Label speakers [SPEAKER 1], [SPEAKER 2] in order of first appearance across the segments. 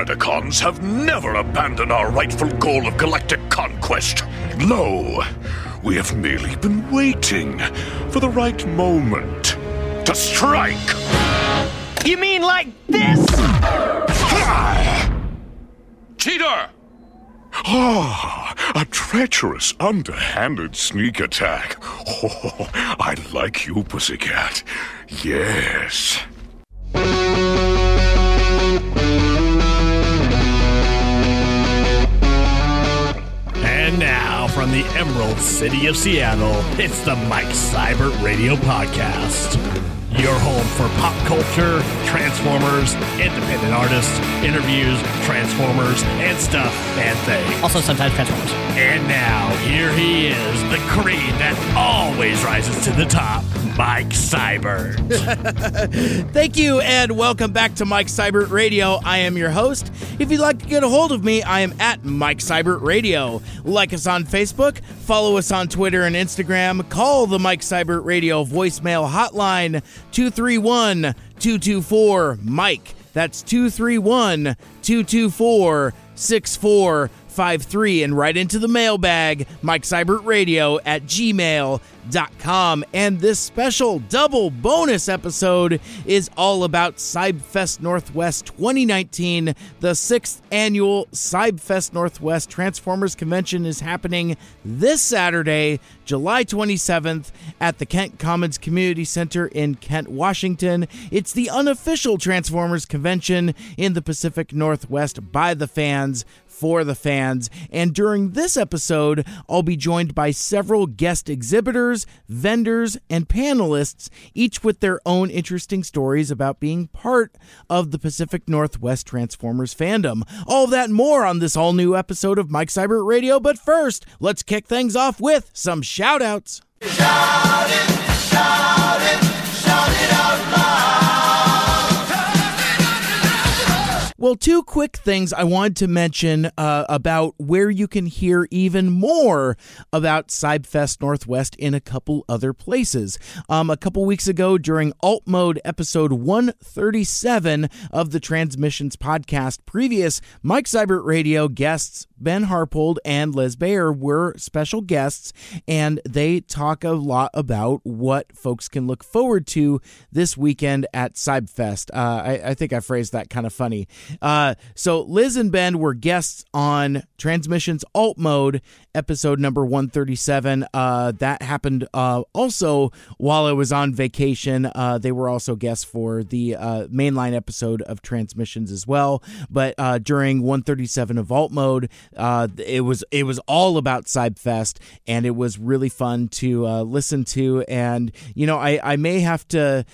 [SPEAKER 1] Predacons have never abandoned our rightful goal of galactic conquest. Lo, we have merely been waiting for the right moment to strike.
[SPEAKER 2] You mean like this?
[SPEAKER 1] Cheater! Ah, a treacherous, underhanded sneak attack. Oh, I like you, Pussycat. Yes.
[SPEAKER 3] From the Emerald City of Seattle, it's the Mike Seibert Radio Podcast. Your home for pop culture, Transformers, independent artists, interviews, Transformers, and stuff and things.
[SPEAKER 4] Also, sometimes Transformers.
[SPEAKER 3] And now, here he is, the creed that always rises to the top, Mike Seibert.
[SPEAKER 5] Thank you, and welcome back to Mike Seibert Radio. I am your host. If you'd like to get a hold of me, I am at Mike Seibert Radio. Like us on Facebook, follow us on Twitter and Instagram, call the Mike Seibert Radio voicemail hotline 231 224 Mike. That's 231 224 6453 and right into the mailbag, Mike Seibert Radio at gmail.com. And this special double bonus episode is all about Cybfest Northwest 2019. The sixth annual Cybfest Northwest Transformers Convention is happening this Saturday, July 27th, at the Kent Commons Community Center in Kent, Washington. It's the unofficial Transformers convention in the Pacific Northwest by the fans for the fans. And during this episode, I'll be joined by several guest exhibitors, vendors, and panelists, each with their own interesting stories about being part of the Pacific Northwest Transformers fandom. All that more on this all new episode of Mike Seibert Radio. But first, let's kick things off with some shout outs. Well, two quick things I wanted to mention uh, about where you can hear even more about Cybfest Northwest in a couple other places. Um, a couple weeks ago, during Alt Mode episode 137 of the Transmissions podcast, previous Mike Seibert Radio guests Ben Harpold and Liz Bayer were special guests, and they talk a lot about what folks can look forward to this weekend at Cybfest. Uh, I, I think I phrased that kind of funny. Uh, so Liz and Ben were guests on Transmissions Alt Mode episode number 137. Uh, that happened uh, also while I was on vacation. Uh, they were also guests for the uh, mainline episode of Transmissions as well. But uh, during 137 of Alt Mode, uh, it was it was all about Cybfest, and it was really fun to listen to. And you know, I, I may have to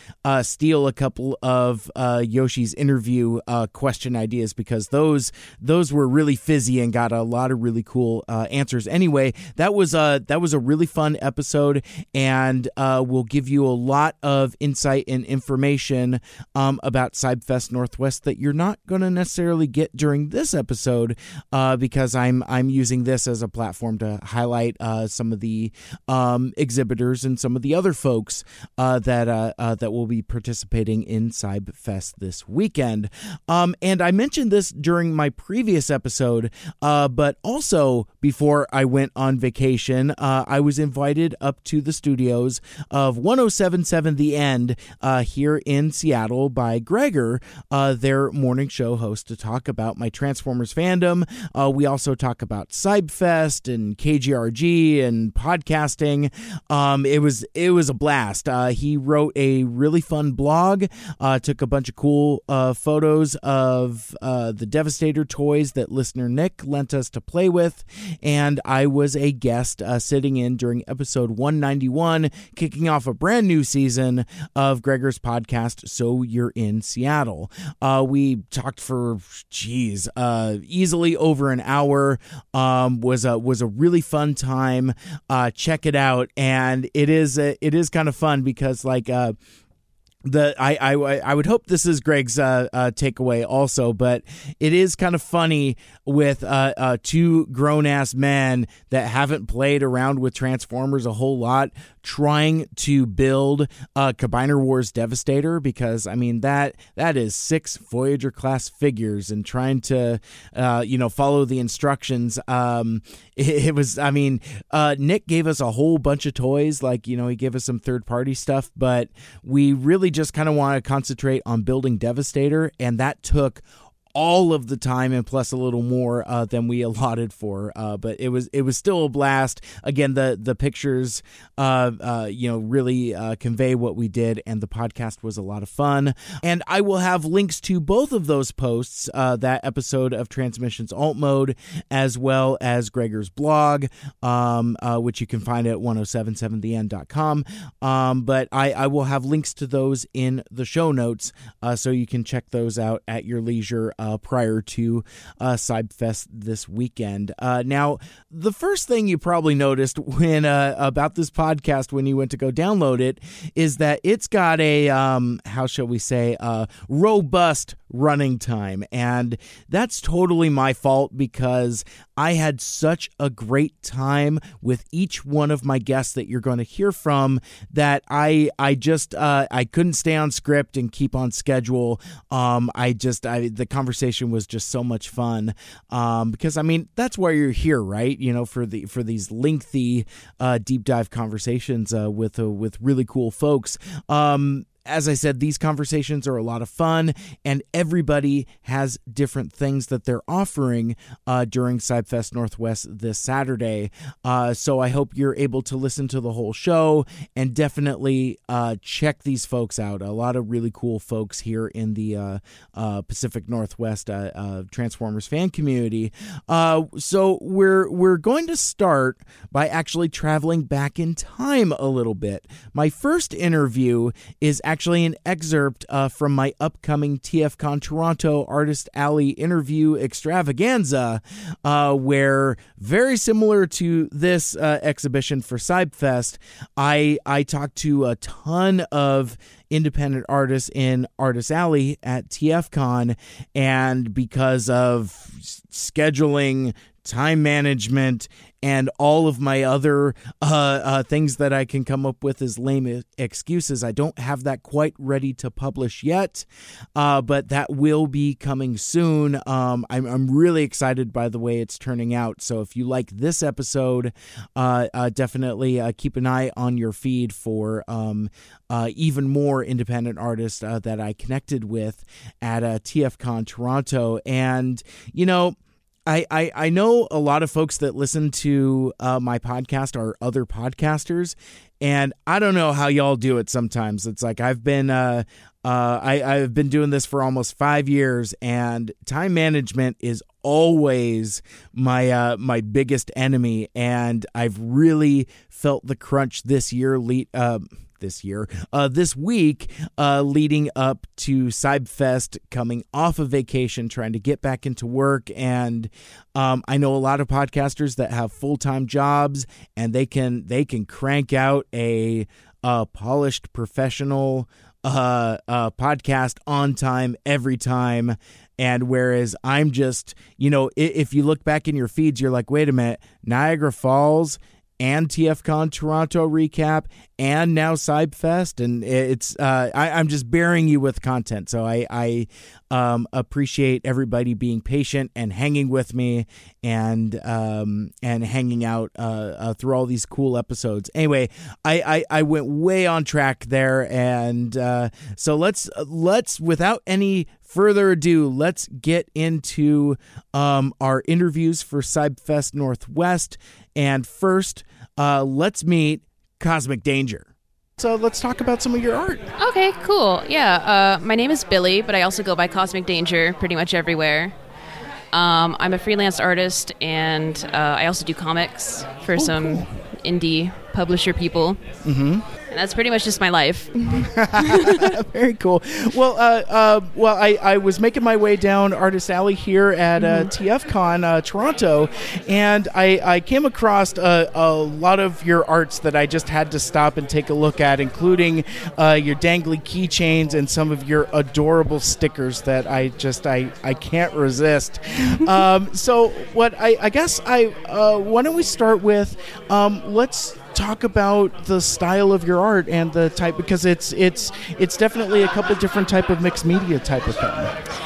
[SPEAKER 5] steal a couple of Yoshi's interview question ideas because those those were really fizzy and got a lot of really cool uh, Anyway, that was a that was a really fun episode, and uh, will give you a lot of insight and information um, about Cybfest Northwest that you're not going to necessarily get during this episode uh, because I'm I'm using this as a platform to highlight uh, some of the um, exhibitors and some of the other folks uh, that uh, uh, that will be participating in Cybfest this weekend. Um, and I mentioned this during my previous episode, uh, but also before I went on vacation, uh, I was invited up to the studios of 1077 The End uh, here in Seattle by Gregor, uh, their morning show host, to talk about my Transformers fandom. Uh, we also talk about Cybfest and KGRG and podcasting. Um, it was it was a blast. Uh, he wrote a really fun blog, uh, took a bunch of cool photos of the Devastator toys that listener Nick lent us to play with, and I was a guest uh, sitting in during episode 191, kicking off a brand new season of Gregor's podcast. So you're in Seattle. Uh, we talked for geez, uh, easily over an hour. Um, was a was a really fun time. Uh, check it out, and it is a, it is kind of fun because like uh, the I, I I would hope this is Greg's uh, uh, takeaway also, but it is kind of funny with uh, uh two grown ass men that haven't played around with Transformers a whole lot, trying to build uh, Combiner Wars Devastator because I mean that that is six Voyager class figures and trying to uh, you know follow the instructions. Um, it, it was I mean uh, Nick gave us a whole bunch of toys, like you know he gave us some third party stuff, but we really just kind of want to concentrate on building Devastator, and that took all of the time and plus a little more uh, than we allotted for. Uh, but it was it was still a blast. Again, the the pictures, uh, uh you know, really uh, convey what we did, and the podcast was a lot of fun. And I will have links to both of those posts, uh, that episode of Transmissions Alt Mode, as well as Gregor's blog, um, which you can find at 1077theend.com. Um, but I, I will have links to those in the show notes, so you can check those out at your leisure uh, prior to uh, Cybfest this weekend. Uh, now, the first thing you probably noticed when uh, about this podcast when you went to go download it is that it's got a um, how shall we say uh, robust running time, and that's totally my fault because I had such a great time with each one of my guests that you're going to hear from that I I just uh, I couldn't stay on script and keep on schedule. Um, I just I the conversation was just so much fun um, because I mean that's why you're here, right? You know, for the for these lengthy uh, deep dive conversations uh, with uh, with really cool folks. Um, as I said, these conversations are a lot of fun, and everybody has different things that they're offering uh, during Cybfest Northwest this Saturday. Uh, so I hope you're able to listen to the whole show and definitely uh, check these folks out. A lot of really cool folks here in the uh, uh, Pacific Northwest uh, Transformers fan community. so we're we're going to start by actually traveling back in time a little bit. My first interview is actually actually an excerpt uh, from my upcoming TFCon Toronto Artist Alley interview extravaganza, uh, where very similar to this uh, exhibition for Cybfest, I I talked to a ton of independent artists in Artist Alley at TFCon, and because of scheduling, time management, and all of my other uh, uh, things that I can come up with as lame excuses. I don't have that quite ready to publish yet, uh, but that will be coming soon. Um, I'm, I'm really excited by the way it's turning out. So if you like this episode, uh, uh, definitely uh, keep an eye on your feed for um, even more independent artists that I connected with at TFCon Toronto. And, you know, I, I, I know a lot of folks that listen to uh, my podcast are other podcasters, and I don't know how y'all do it. Sometimes it's like I've been uh, uh, I I've been doing this for almost five years, and time management is always my uh, my biggest enemy, and I've really felt the crunch this year. Lead. This year, uh, this week, uh, leading up to Cybfest, coming off of vacation, trying to get back into work. And um, I know a lot of podcasters that have full time jobs, and they can they can crank out a, a polished professional uh, uh, podcast on time every time. And whereas I'm just, you know, if you look back in your feeds, you're like, wait a minute, Niagara Falls and TFCon Toronto recap and now Cybfest, and it's uh, I, am just bearing you with content. So I, I um, appreciate everybody being patient and hanging with me and um, and hanging out uh, uh, through all these cool episodes. Anyway, I, I, I went way on track there, and uh, so let's let's without any further ado, let's get into um, our interviews for Cybfest Northwest. And first, uh, let's meet Cosmic Danger. So let's talk about some of your art.
[SPEAKER 4] Okay, cool. Yeah, uh, my name is Billy, but I also go by Cosmic Danger pretty much everywhere. Um, I'm a freelance artist, and uh, I also do comics for oh, some cool. indie publisher people.
[SPEAKER 5] Mm-hmm.
[SPEAKER 4] And that's pretty much just my life.
[SPEAKER 5] Very cool. Well, uh, uh, well, I, I was making my way down Artist Alley here at uh, TFCon uh, Toronto, and I, I came across a, a lot of your arts that I just had to stop and take a look at, including uh, your dangly keychains and some of your adorable stickers that I just I, I can't resist. um, so, what I, I guess I uh, why don't we start with um, let's talk about the style of your art and the type because it's it's it's definitely a couple different type of mixed media type of thing.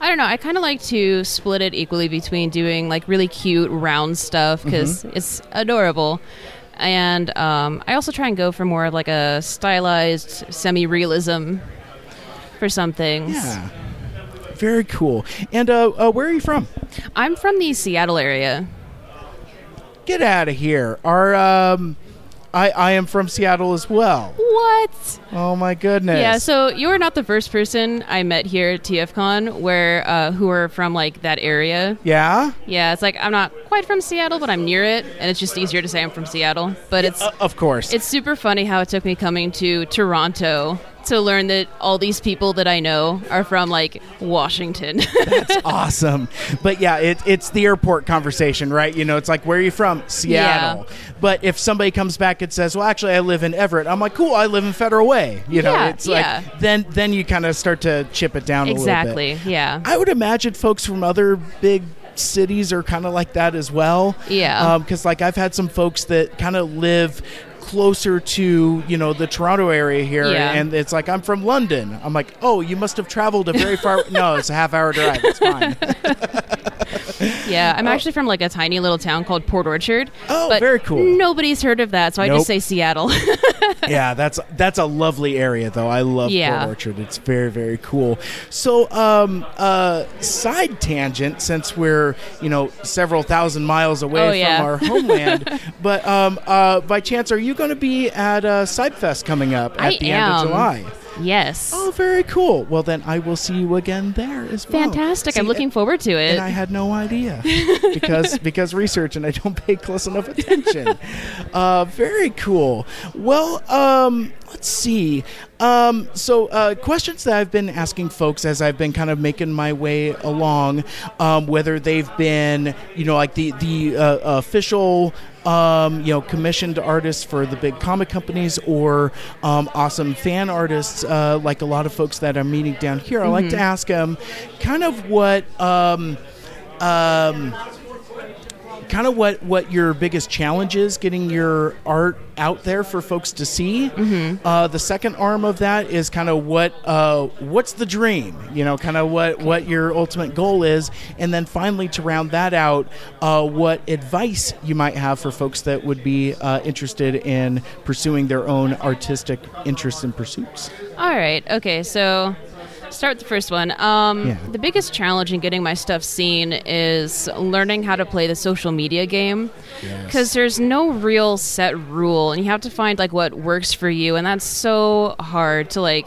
[SPEAKER 4] I don't know. I kind of like to split it equally between doing like really cute round stuff because it's adorable. And um, I also try and go for more of like a stylized semi realism for some things.
[SPEAKER 5] Yeah. Very cool. And uh, uh, where are you from?
[SPEAKER 4] I'm from the Seattle area.
[SPEAKER 5] Get out of here. Our um, I I am from Seattle as well.
[SPEAKER 4] What?
[SPEAKER 5] Oh my goodness.
[SPEAKER 4] Yeah, so you are not the first person I met here at TFCon where uh, who are from like that area.
[SPEAKER 5] yeah.
[SPEAKER 4] Yeah, it's like I'm not quite from Seattle, but I'm near it, and it's just easier to say I'm from Seattle. But it's
[SPEAKER 5] Uh, of course.
[SPEAKER 4] it's super funny how it took me coming to Toronto to learn that all these people that I know are from like Washington.
[SPEAKER 5] That's awesome. But yeah, it, it's the airport conversation, right? You know, it's like, where are you from? Seattle. But if somebody comes back and says, well, actually, I live in Everett, I'm like, cool, I live in Federal Way. You know,
[SPEAKER 4] Yeah,
[SPEAKER 5] it's
[SPEAKER 4] yeah.
[SPEAKER 5] like, then, then you kind of start to chip it down a little bit.
[SPEAKER 4] exactly. Yeah.
[SPEAKER 5] I would imagine folks from other big cities are kind of like that as well.
[SPEAKER 4] Yeah.
[SPEAKER 5] Um, because like I've had some folks that kind of live closer to you know the Toronto area here,
[SPEAKER 4] Yeah.
[SPEAKER 5] and it's like I'm from London. I'm like, oh, you must have traveled a very far. no, it's a half hour drive. It's fine.
[SPEAKER 4] Yeah, I'm actually from like a tiny little town called Port Orchard.
[SPEAKER 5] Oh,
[SPEAKER 4] but
[SPEAKER 5] very cool.
[SPEAKER 4] Nobody's heard of that, so I just say Seattle.
[SPEAKER 5] yeah, that's that's a lovely area though. I love
[SPEAKER 4] Yeah.
[SPEAKER 5] Port Orchard. It's very very cool. So, um, uh, side tangent since we're you know several thousand miles away
[SPEAKER 4] Oh,
[SPEAKER 5] from
[SPEAKER 4] yeah.
[SPEAKER 5] our homeland, but um, uh, by chance, are you going to be at uh, Cybfest coming up at
[SPEAKER 4] I
[SPEAKER 5] the end of. July?
[SPEAKER 4] yes.
[SPEAKER 5] Oh, very cool. Well, then I will see you again there as well.
[SPEAKER 4] Fantastic. I'm
[SPEAKER 5] See,
[SPEAKER 4] looking forward to it.
[SPEAKER 5] and I had no idea because because research and I don't pay close enough attention. uh, very cool. Well, um, let's see. Um, so uh, questions that I've been asking folks as I've been kind of making my way along, um, whether they've been you know like the the uh, official. Um, you know, commissioned artists for the big comic companies or um, awesome fan artists, uh, like a lot of folks that I'm meeting down here. I like to ask them kind of what um, um, kind of what what your biggest challenge is getting your art out there for folks to see. Mm-hmm. Uh, the second arm of that is kind of what uh, what's the dream, you know, kind of what what your ultimate goal is, and then finally to round that out, uh, what advice you might have for folks that would be uh, interested in pursuing their own artistic interests and pursuits.
[SPEAKER 4] All right. Okay. So, start with the first one. Um,
[SPEAKER 5] Yeah.
[SPEAKER 4] The biggest challenge in getting my stuff seen is learning how to play the social media game. Because there's no real set rule, and you have to find like what works for you, and that's so hard to like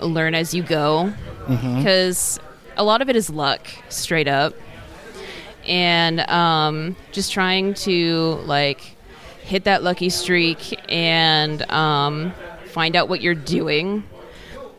[SPEAKER 4] learn as you go. Because a lot of it is luck, straight up, and um, just trying to like hit that lucky streak and um, find out what you're doing.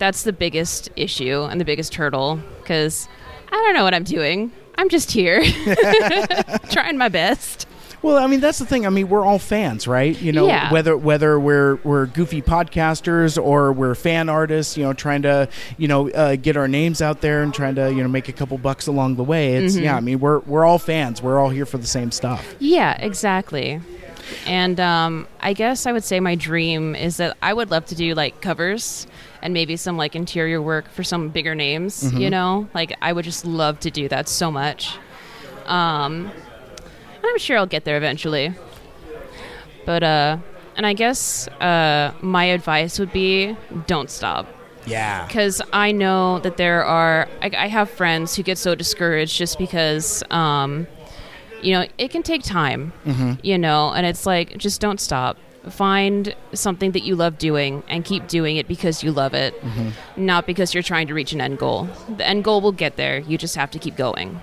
[SPEAKER 4] That's the biggest issue and the biggest hurdle because I don't know what I'm doing. I'm just here trying my best.
[SPEAKER 5] Well, I mean that's the thing. I mean we're all fans, right? You know,
[SPEAKER 4] Yeah.
[SPEAKER 5] whether whether we're we're goofy podcasters or we're fan artists, you know, trying to you know uh, get our names out there and trying to you know make a couple bucks along the way. It's
[SPEAKER 4] Mm-hmm.
[SPEAKER 5] yeah. I mean we're we're all fans. We're all here for the same stuff.
[SPEAKER 4] Yeah, exactly. And um, I guess I would say my dream is that I would love to do like covers and maybe some like interior work for some bigger names. You know, like I would just love to do that so much. Um, and I'm sure I'll get there eventually. But uh, and I guess uh, my advice would be don't stop
[SPEAKER 5] Yeah.
[SPEAKER 4] because I know that there are. I, I have friends who get so discouraged just because, um, you know, it can take time. You know, and it's like just don't stop. Find something that you love doing and keep doing it because you love it, not because you're trying to reach an end goal. The end goal will get there. You just have to keep going.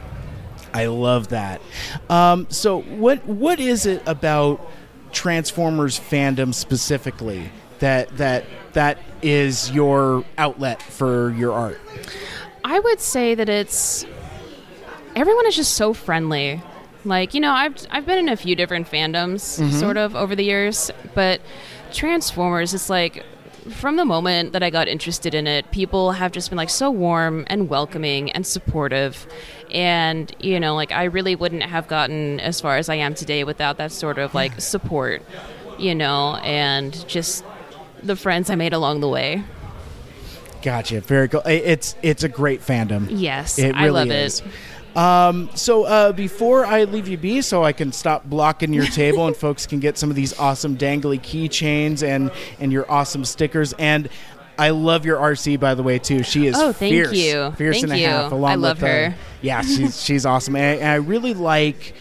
[SPEAKER 5] I love that. Um, so what what is it about Transformers fandom specifically that that that is your outlet for your art?
[SPEAKER 4] I would say that it's everyone is just so friendly. Like you know, I've I've been in a few different fandoms, mm-hmm. sort of over the years, but Transformers, it's like from the moment that I got interested in it, people have just been like so warm and welcoming and supportive. And, you know, like I really wouldn't have gotten as far as I am today without that sort of like support, you know, and just the friends I made along the way.
[SPEAKER 5] Gotcha. Very cool. It's it's a great fandom.
[SPEAKER 4] Yes,
[SPEAKER 5] It
[SPEAKER 4] I
[SPEAKER 5] really
[SPEAKER 4] love
[SPEAKER 5] is.
[SPEAKER 4] it.
[SPEAKER 5] Um, so uh, before I leave you be, so I can stop blocking your table and folks can get some of these awesome dangly keychains and and your awesome stickers and. I love your Arcee, by the way, too. She is
[SPEAKER 4] Oh, thank
[SPEAKER 5] fierce,
[SPEAKER 4] you.
[SPEAKER 5] fierce
[SPEAKER 4] Thank
[SPEAKER 5] and a
[SPEAKER 4] you.
[SPEAKER 5] half. Along
[SPEAKER 4] I love
[SPEAKER 5] with, uh,
[SPEAKER 4] her.
[SPEAKER 5] yeah, she's she's awesome, and I, and I really like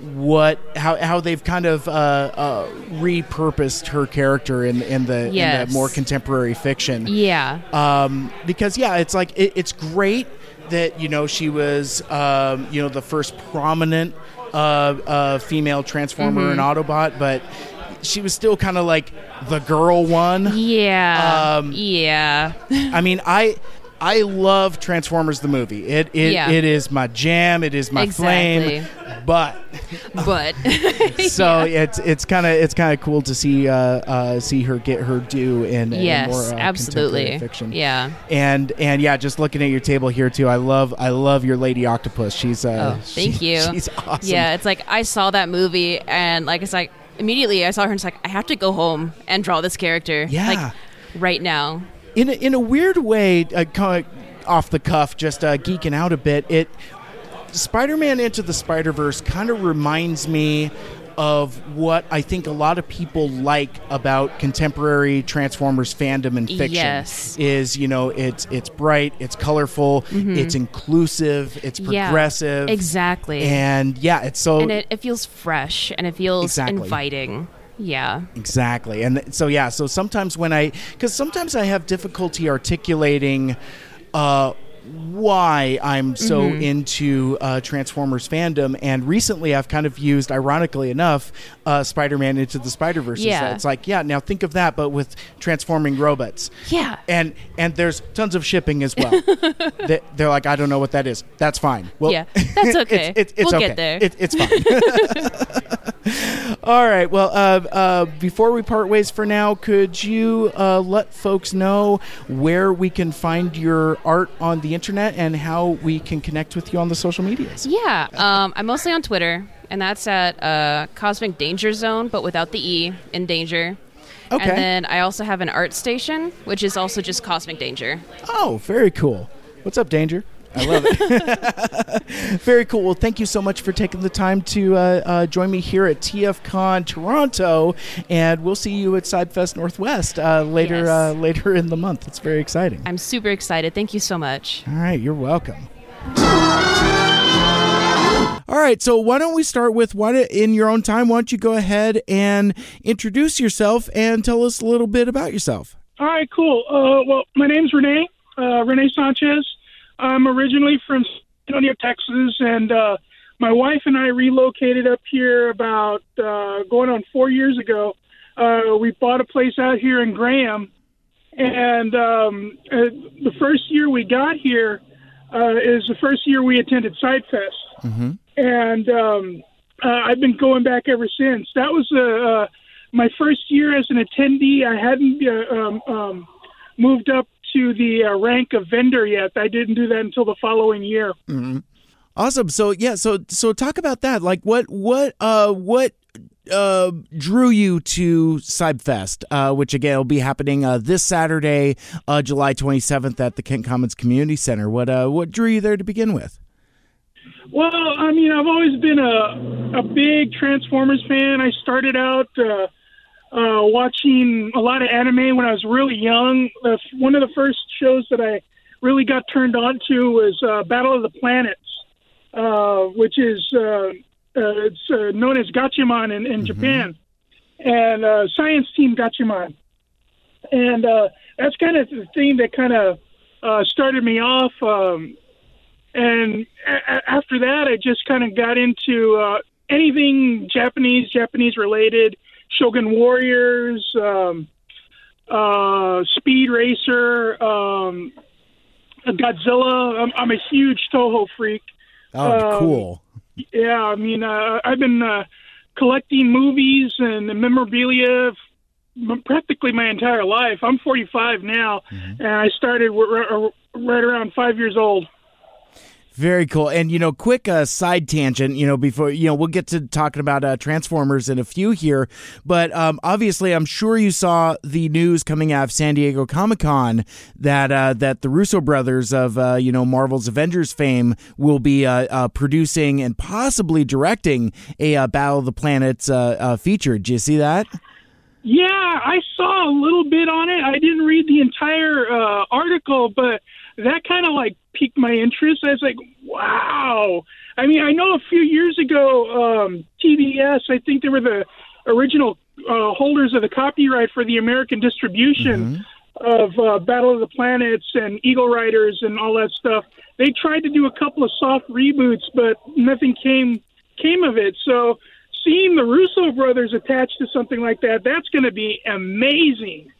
[SPEAKER 5] what how how they've kind of uh, uh, repurposed her character in in the, in
[SPEAKER 4] Yes.
[SPEAKER 5] the more contemporary fiction
[SPEAKER 4] Yeah.
[SPEAKER 5] um, because yeah, it's like it, it's great that you know she was um, you know the first prominent uh, uh, female transformer
[SPEAKER 4] Mm-hmm.
[SPEAKER 5] Autobot, but she was still kind of like the girl one.
[SPEAKER 4] yeah.
[SPEAKER 5] um,
[SPEAKER 4] yeah.
[SPEAKER 5] I mean, I I love Transformers the movie. It it,
[SPEAKER 4] Yeah.
[SPEAKER 5] it is my jam. It is my
[SPEAKER 4] Exactly.
[SPEAKER 5] flame. But
[SPEAKER 4] but
[SPEAKER 5] so it's it's kind of it's kind of cool to see uh, uh, see her get her due in, in
[SPEAKER 4] yes,
[SPEAKER 5] more uh,
[SPEAKER 4] absolutely.
[SPEAKER 5] fiction.
[SPEAKER 4] Yeah.
[SPEAKER 5] and and yeah, just looking at your table here too, I love I love your Lady Octopus. She's uh,
[SPEAKER 4] Oh, thank
[SPEAKER 5] she-
[SPEAKER 4] you.
[SPEAKER 5] She's awesome.
[SPEAKER 4] Yeah, it's like I saw that movie and like it's like immediately I saw her and it's like I have to go home and draw this character.
[SPEAKER 5] Yeah.
[SPEAKER 4] Like right now.
[SPEAKER 5] In a, in a weird way, uh, kind of off the cuff, just uh, geeking out a bit. It Spider-Man Into the Spider-Verse kind of reminds me of what I think a lot of people like about contemporary Transformers fandom and fiction
[SPEAKER 4] Yes.
[SPEAKER 5] is you know it's it's bright, it's colorful, it's inclusive, it's
[SPEAKER 4] Mm-hmm. Yeah,
[SPEAKER 5] progressive,
[SPEAKER 4] Exactly.
[SPEAKER 5] and yeah, it's so
[SPEAKER 4] and it, it feels fresh and it feels
[SPEAKER 5] Exactly.
[SPEAKER 4] inviting. Yeah.
[SPEAKER 5] Exactly. And so, yeah, so sometimes when I, because sometimes I have difficulty articulating uh, why I'm so
[SPEAKER 4] Mm-hmm.
[SPEAKER 5] into uh, Transformers fandom. And recently I've kind of used, ironically enough, uh, Spider Man Into the Spider Verse.
[SPEAKER 4] Yeah.
[SPEAKER 5] It's like, yeah, now think of that, but with transforming robots.
[SPEAKER 4] Yeah.
[SPEAKER 5] And and there's tons of shipping as well. they, they're like, I don't know what that is. That's fine. Well,
[SPEAKER 4] Yeah, that's okay.
[SPEAKER 5] it's, it's, it's
[SPEAKER 4] We'll
[SPEAKER 5] okay.
[SPEAKER 4] get there.
[SPEAKER 5] It, it's fine. All right. Well, uh, uh, before we part ways for now, could you uh, let folks know where we can find your art on the internet and how we can connect with you on the social medias?
[SPEAKER 4] Yeah. Um, I'm mostly on Twitter and that's at uh, Cosmic Danger Zone, but without the E in danger.
[SPEAKER 5] Okay.
[SPEAKER 4] And then I also have an art station, which is also just Cosmic Danger.
[SPEAKER 5] Oh, very cool. What's up, Danger? I love it. very cool. Well, thank you so much for taking the time to uh, uh, join me here at TFCon Toronto, and we'll see you at Cybfest Northwest uh, later
[SPEAKER 4] Yes.
[SPEAKER 5] uh, later in the month. It's very exciting.
[SPEAKER 4] I'm super excited. Thank you so much.
[SPEAKER 5] All right, you're welcome. All right, so why don't we start with why in your own time? Why don't you go ahead and introduce yourself and tell us a little bit about yourself?
[SPEAKER 6] All right, cool. Uh, well, my name's Renee, uh, Renee Sanchez. I'm originally from San Antonio, Texas, and uh, my wife and I relocated up here about uh, going on four years ago. Uh, we bought a place out here in Graham, and um, uh, the first year we got here uh, is the first year we attended Cybfest, and um, uh, I've been going back ever since. That was uh, uh, my first year as an attendee. I hadn't uh, um, um, moved up to the uh, rank of vendor yet. I didn't do that until the following year.
[SPEAKER 5] Awesome. So yeah, so so talk about that. Like what what uh what uh drew you to Cybfest, uh, which again will be happening uh, this Saturday, uh, July twenty seventh at the Kent Commons Community Center. What uh what drew you there to begin with?
[SPEAKER 6] Well, I mean, I've always been a a big Transformers fan. I started out uh, uh, watching a lot of anime when I was really young. Uh, one of the first shows that I really got turned on to was uh, Battle of the Planets, uh, which is uh, uh, it's uh, known as Gatchaman in, in Japan, and uh, Science Team Gatchaman, and uh, that's kind of the thing that kind of uh, started me off. Um, and a- a- after that, I just kind of got into uh, anything Japanese, Japanese related, Shogun Warriors, um, uh, Speed Racer, um, Godzilla. I'm, I'm a huge Toho freak.
[SPEAKER 5] Oh, cool.
[SPEAKER 6] Yeah, I mean, uh, I've been uh, collecting movies and memorabilia practically my entire life. I'm 45 now, and I started w- r- r- right around five years old.
[SPEAKER 5] Very cool. And, you know, quick uh, side tangent, you know, before, you know, we'll get to talking about uh, Transformers in a few here. But um, obviously, I'm sure you saw the news coming out of San Diego Comic Con that uh, that the Russo brothers of, uh, you know, Marvel's Avengers fame will be uh, uh, producing and possibly directing a Battle of the Planets feature. Did you see that?
[SPEAKER 6] Yeah, I saw a little bit on it. I didn't read the entire uh, article, but that kind of like piqued my interest. I was like, wow. I mean, I know a few years ago, um, TBS, I think they were the original uh, holders of the copyright for the American distribution of uh, Battle of the Planets and Eagle Riders and all that stuff. They tried to do a couple of soft reboots, but nothing came came of it. So seeing the Russo brothers attached to something like that, that's going to be amazing.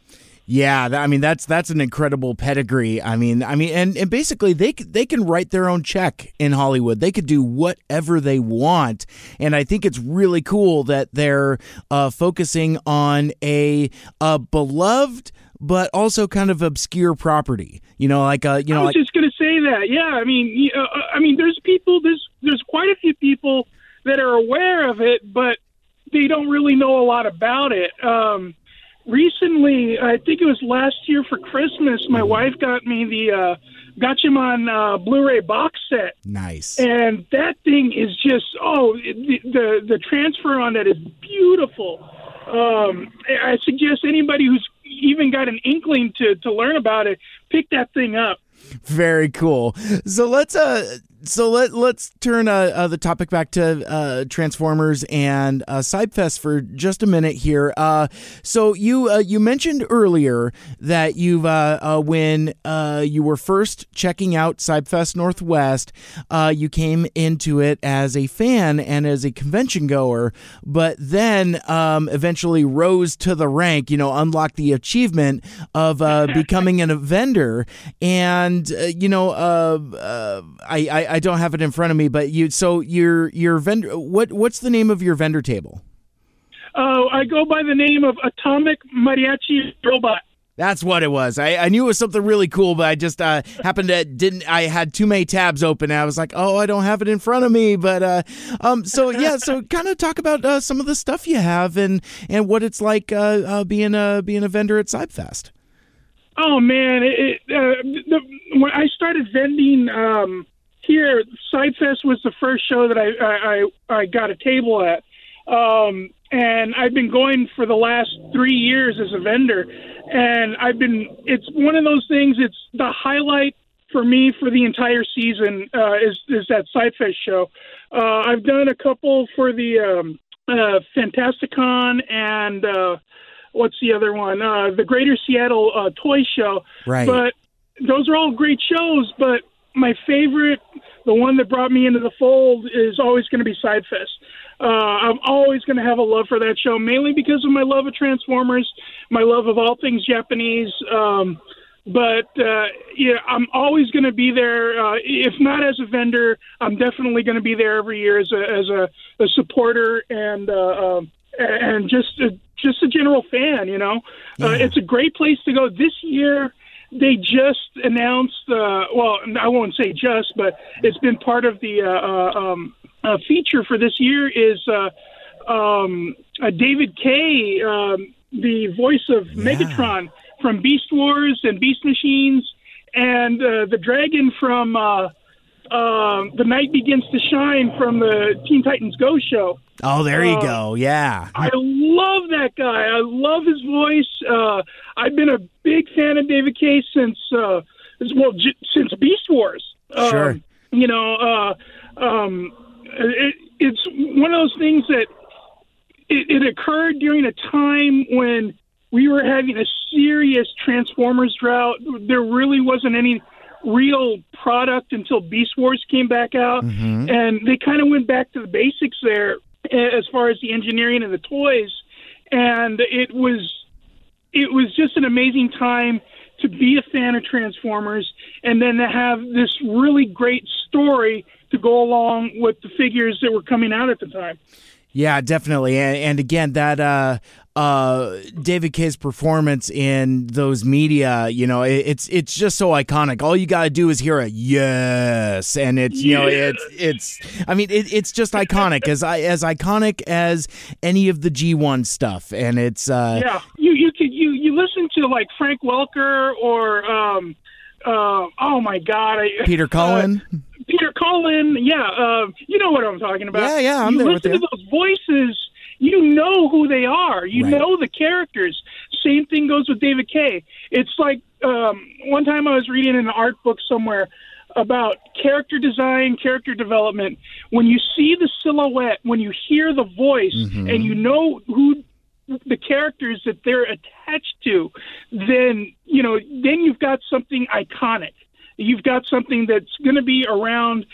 [SPEAKER 5] Yeah, I mean that's that's an incredible pedigree. I mean, I mean, and, and basically they c- they can write their own check in Hollywood. They could do whatever they want, and I think it's really cool that they're uh, focusing on a, a beloved but also kind of obscure property. You know, like uh, you know,
[SPEAKER 6] I was
[SPEAKER 5] like
[SPEAKER 6] just going to say that. Yeah, I mean, y- uh, I mean, there's people, there's there's quite a few people that are aware of it, but they don't really know a lot about it. Um, recently, I think it was last year for Christmas, my wife got me the uh, Gatchaman uh, Blu-ray box set.
[SPEAKER 5] nice.
[SPEAKER 6] and that thing is just oh the the, the transfer on that is beautiful um i suggest anybody who's even got an inkling to to learn about it pick that thing up
[SPEAKER 5] Very cool. So let's uh so let let's turn uh, uh the topic back to uh Transformers and uh Cybfest for just a minute here. Uh so you uh, you mentioned earlier that you've uh, uh when uh you were first checking out Cybfest Northwest, uh you came into it as a fan and as a convention goer, but then um eventually rose to the rank, you know, unlocked the achievement of uh becoming an vendor and uh, you know uh, uh I, I I don't have it in front of me but you so your your vendor what what's the name of your vendor table
[SPEAKER 6] uh i go by the name of atomic mariachi robot
[SPEAKER 5] that's what it was. I, I knew it was something really cool, but I just uh, happened to didn't. I had too many tabs open. And I was like, oh, I don't have it in front of me. But uh, um, so yeah, so kind of talk about uh, some of the stuff you have and and what it's like uh, uh, being a being a vendor at Cybfest.
[SPEAKER 6] Oh man, it, it, uh, the, when I started vending um, here, Cybfest was the first show that I I, I, got a table at, um, and I've been going for the last three years as a vendor, and I've been. It's one of those things. It's the highlight for me for the entire season uh, is is that Cybfest show. Uh, I've done a couple for the um, uh, Fantasticon and. Uh, what's the other one? Uh, the Greater Seattle uh, Toy Show.
[SPEAKER 5] Right.
[SPEAKER 6] But those are all great shows. But my favorite, the one that brought me into the fold, is always going to be Cybfest. Uh, I'm always going to have a love for that show, mainly because of my love of Transformers, my love of all things Japanese. Um, but uh, yeah, I'm always going to be there. Uh, if not as a vendor, I'm definitely going to be there every year as a as a, a supporter and uh, um, and just a, just a general fan. You know, uh, it's a great place to go. This year, they just announced. Uh, well, I won't say just, but it's been part of the uh, uh, um, uh, feature for this year. Is uh, um, uh, David Kaye, um, the voice of Megatron from Beast Wars and Beast Machines, and uh, the dragon from uh, uh, The Night Begins to Shine from the Teen Titans Go show.
[SPEAKER 5] Oh, there you
[SPEAKER 6] Uh,
[SPEAKER 5] go. Yeah.
[SPEAKER 6] I love that guy. I love his voice. Uh, I've been a big fan of David Kaye since uh, well j- since Beast Wars. Um,
[SPEAKER 5] Sure.
[SPEAKER 6] You know, uh, um, it, it's one of those things that it, it occurred during a time when we were having a serious Transformers drought. There really wasn't any real product until Beast Wars came back out, mm-hmm. and they kind of went back to the basics there as far as the engineering of the toys. and it was it was just an amazing time to be a fan of Transformers, and then to have this really great story to go along with the figures that were coming out at the time.
[SPEAKER 5] Yeah, definitely. And, and again, that uh, uh, David Kaye's performance in those media, you know, it, it's it's just so iconic. All you gotta do is hear a yes, and it's you know, it's it's. I mean, it, it's just iconic as I as iconic as any of the G one stuff, and it's uh,
[SPEAKER 6] yeah. You you could you you listen to like Frank Welker or um, uh, oh my God, I,
[SPEAKER 5] Peter Cullen.
[SPEAKER 6] Peter Cullen, yeah, uh, you know what I'm talking about.
[SPEAKER 5] Yeah, yeah, I'm
[SPEAKER 6] you
[SPEAKER 5] there
[SPEAKER 6] listen
[SPEAKER 5] with
[SPEAKER 6] to those voices, you know who they are. You
[SPEAKER 5] Right.
[SPEAKER 6] know the characters. Same thing goes with David Kaye. It's like um, one time I was reading an art book somewhere about character design, character development. When you see the silhouette, when you hear the voice, and you know who the characters that they're attached to, then you know then you've got something iconic. You've got something that's going to be around.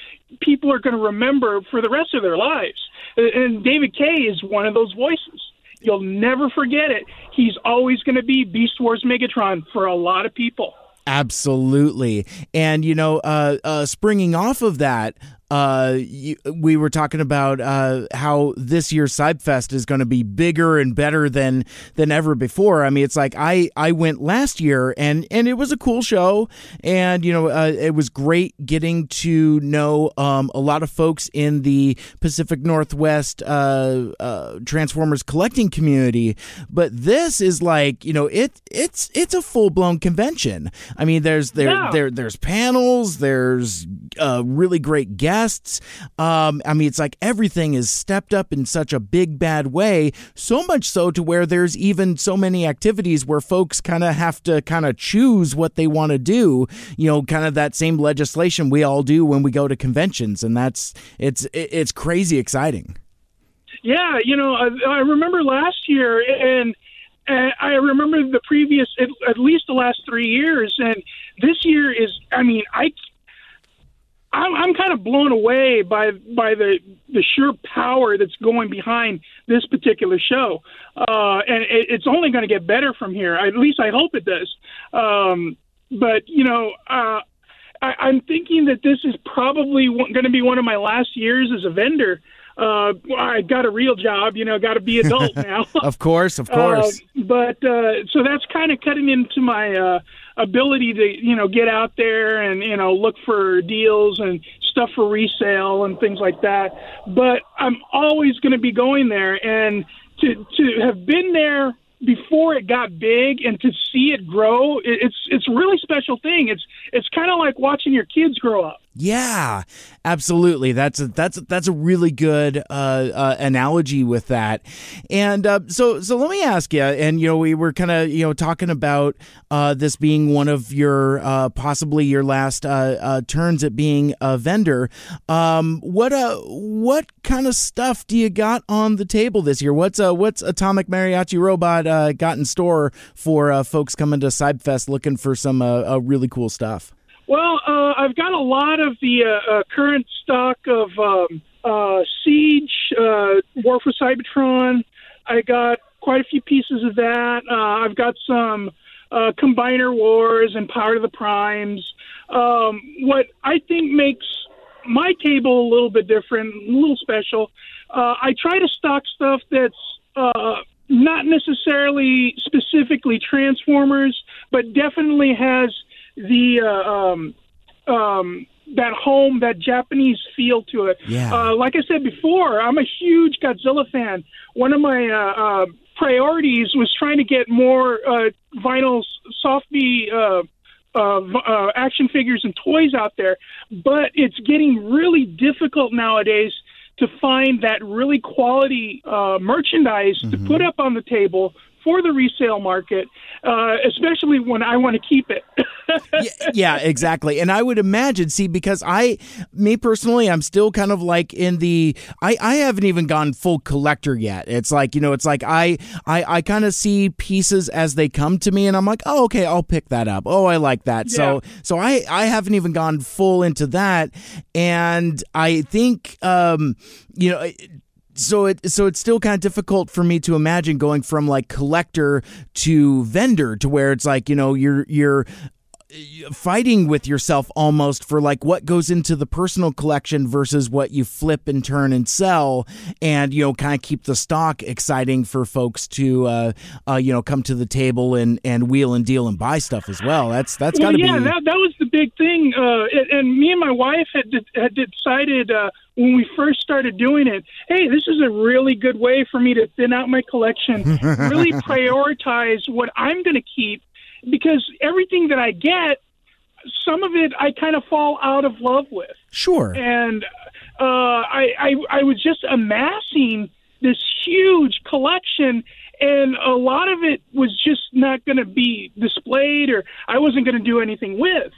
[SPEAKER 6] People are going to remember for the rest of their lives. And David Kaye is one of those voices. You'll never forget it. He's always going to be Beast Wars Megatron for a lot of people.
[SPEAKER 5] Absolutely. And, you know, uh, uh, springing off of that, uh, you, we were talking about uh, how this year's Cybfest is going to be bigger and better than than ever before. I mean, it's like I I went last year and and it was a cool show, and you know uh, it was great getting to know um, a lot of folks in the Pacific Northwest uh, uh, Transformers collecting community. But this is like you know it it's it's a full blown convention. I mean, there's there
[SPEAKER 6] Yeah.
[SPEAKER 5] there there's panels, there's uh, really great guests. Um, I mean, it's like everything is stepped up in such a big bad way, so much so to where there's even so many activities where folks kind of have to kind of choose what they want to do. You know, kind of that same legislation we all do when we go to conventions, and that's it's it's crazy exciting.
[SPEAKER 6] Yeah, you know, I, I remember last year, and, and I remember the previous, at, at least the last three years, and this year is, I mean, I, I'm, I'm kind of blown away by by the the sheer power that's going behind this particular show, uh, and it, it's only going to get better from here. At least I hope it does. Um, but you know. Uh, I, I'm thinking that this is probably going to be one of my last years as a vendor. Uh, I got a real job, you know, got to be adult now.
[SPEAKER 5] Of course, of course.
[SPEAKER 6] Uh, but uh, so that's kind of cutting into my uh, ability to, you know, get out there and you know look for deals and stuff for resale and things like that. But I'm always going to be going there, and to to have been there before it got big and to see it grow, it's it's a really special thing. It's it's kind of like watching your kids grow up.
[SPEAKER 5] Yeah, absolutely. That's a, that's a, that's a really good uh, uh, analogy with that. And uh, so so let me ask you. And you know, we were kind of you know talking about uh, this being one of your uh, possibly your last uh, turns at being a vendor. Um, what uh what kind of stuff do you got on the table this year? What's uh what's Atomic Mariachi Robot got in store for folks coming to Cybfest looking for some really cool stuff?
[SPEAKER 6] Well, uh, I've got a lot of the uh, uh, current stock of um, uh, Siege, uh, War for Cybertron. I got quite a few pieces of that. Uh, I've got some uh, Combiner Wars and Power to the Primes. Um, what I think makes my table a little bit different, a little special. Uh, I try to stock stuff that's uh, not necessarily specifically Transformers, but definitely has the uh, um, um, that home, that Japanese feel to it.
[SPEAKER 5] Yeah.
[SPEAKER 6] Uh, like I said before, I'm a huge Godzilla fan. One of my uh, uh, priorities was trying to get more uh, vinyl softy. Uh, uh, uh, action figures and toys out there, but it's getting really difficult nowadays to find that really quality uh, merchandise to put up on the table for the resale market, uh, especially when I want to keep it.
[SPEAKER 5] Yeah, yeah, exactly. And I would imagine, see, because I, me personally, I'm still kind of like in the, I, I haven't even gone full collector yet. It's like, you know, it's like I, I, I kind of see pieces as they come to me and I'm like, oh, okay, I'll pick that up. Oh, I like that. So, so I, I haven't even gone full into that. And I think, um, you know, so it so it's still kind of difficult for me to imagine going from like collector to vendor to where it's like you know you're you're fighting with yourself almost for like what goes into the personal collection versus what you flip and turn and sell and you know kind of keep the stock exciting for folks to uh, uh, you know come to the table and and wheel and deal and buy stuff as well. That's that's
[SPEAKER 6] well,
[SPEAKER 5] got to
[SPEAKER 6] yeah,
[SPEAKER 5] be
[SPEAKER 6] that, that was the big thing uh, and, and me and my wife had had decided uh, when we first started doing it hey this is a really good way for me to thin out my collection really prioritize what i'm going to keep because everything that I get, some of it I kind of fall out of love with.
[SPEAKER 5] sure
[SPEAKER 6] And uh, I, I I was just amassing this huge collection, and a lot of it was just not going to be displayed, or I wasn't going to do anything with.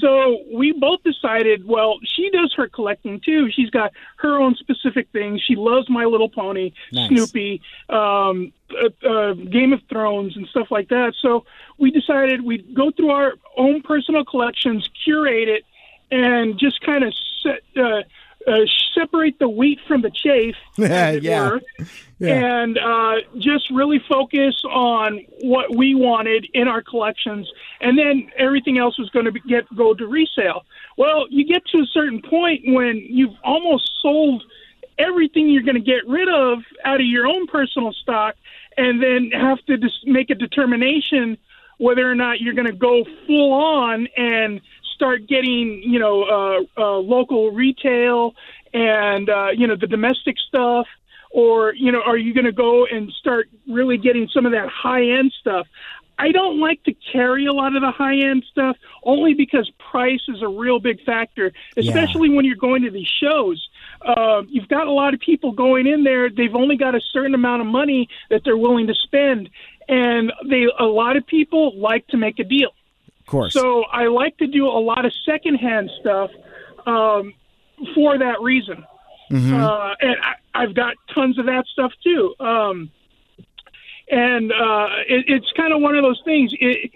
[SPEAKER 6] So we both decided, well, she does her collecting too. She's got her own specific things. She loves My Little Pony,
[SPEAKER 5] Nice.
[SPEAKER 6] Snoopy, um, uh, uh, Game of Thrones, and stuff like that. So we decided we'd go through our own personal collections, curate it, and just kind of set, uh, uh, separate the wheat from the chaff.
[SPEAKER 5] Yeah.
[SPEAKER 6] were,
[SPEAKER 5] Yeah.
[SPEAKER 6] And uh, just really focus on what we wanted in our collections, and then everything else was going to be, get go to resale. Well, you get to a certain point when you've almost sold everything you're going to get rid of out of your own personal stock, and then have to just make a determination whether or not you're going to go full on and start getting, you know, uh, uh, local retail and uh, you know the domestic stuff, or you know, are you going to go and start really getting some of that high end stuff? I don't like to carry a lot of the high end stuff only because price is a real big factor, especially when you're going to these shows. Uh, you've got a lot of people going in there. They've only got a certain amount of money that they're willing to spend, and they a lot of people like to make a deal.
[SPEAKER 5] Course
[SPEAKER 6] So I like to do a lot of secondhand stuff um, for that reason. Uh, and I, I've got tons of that stuff too. Um, and uh, it, it's kind of one of those things. It,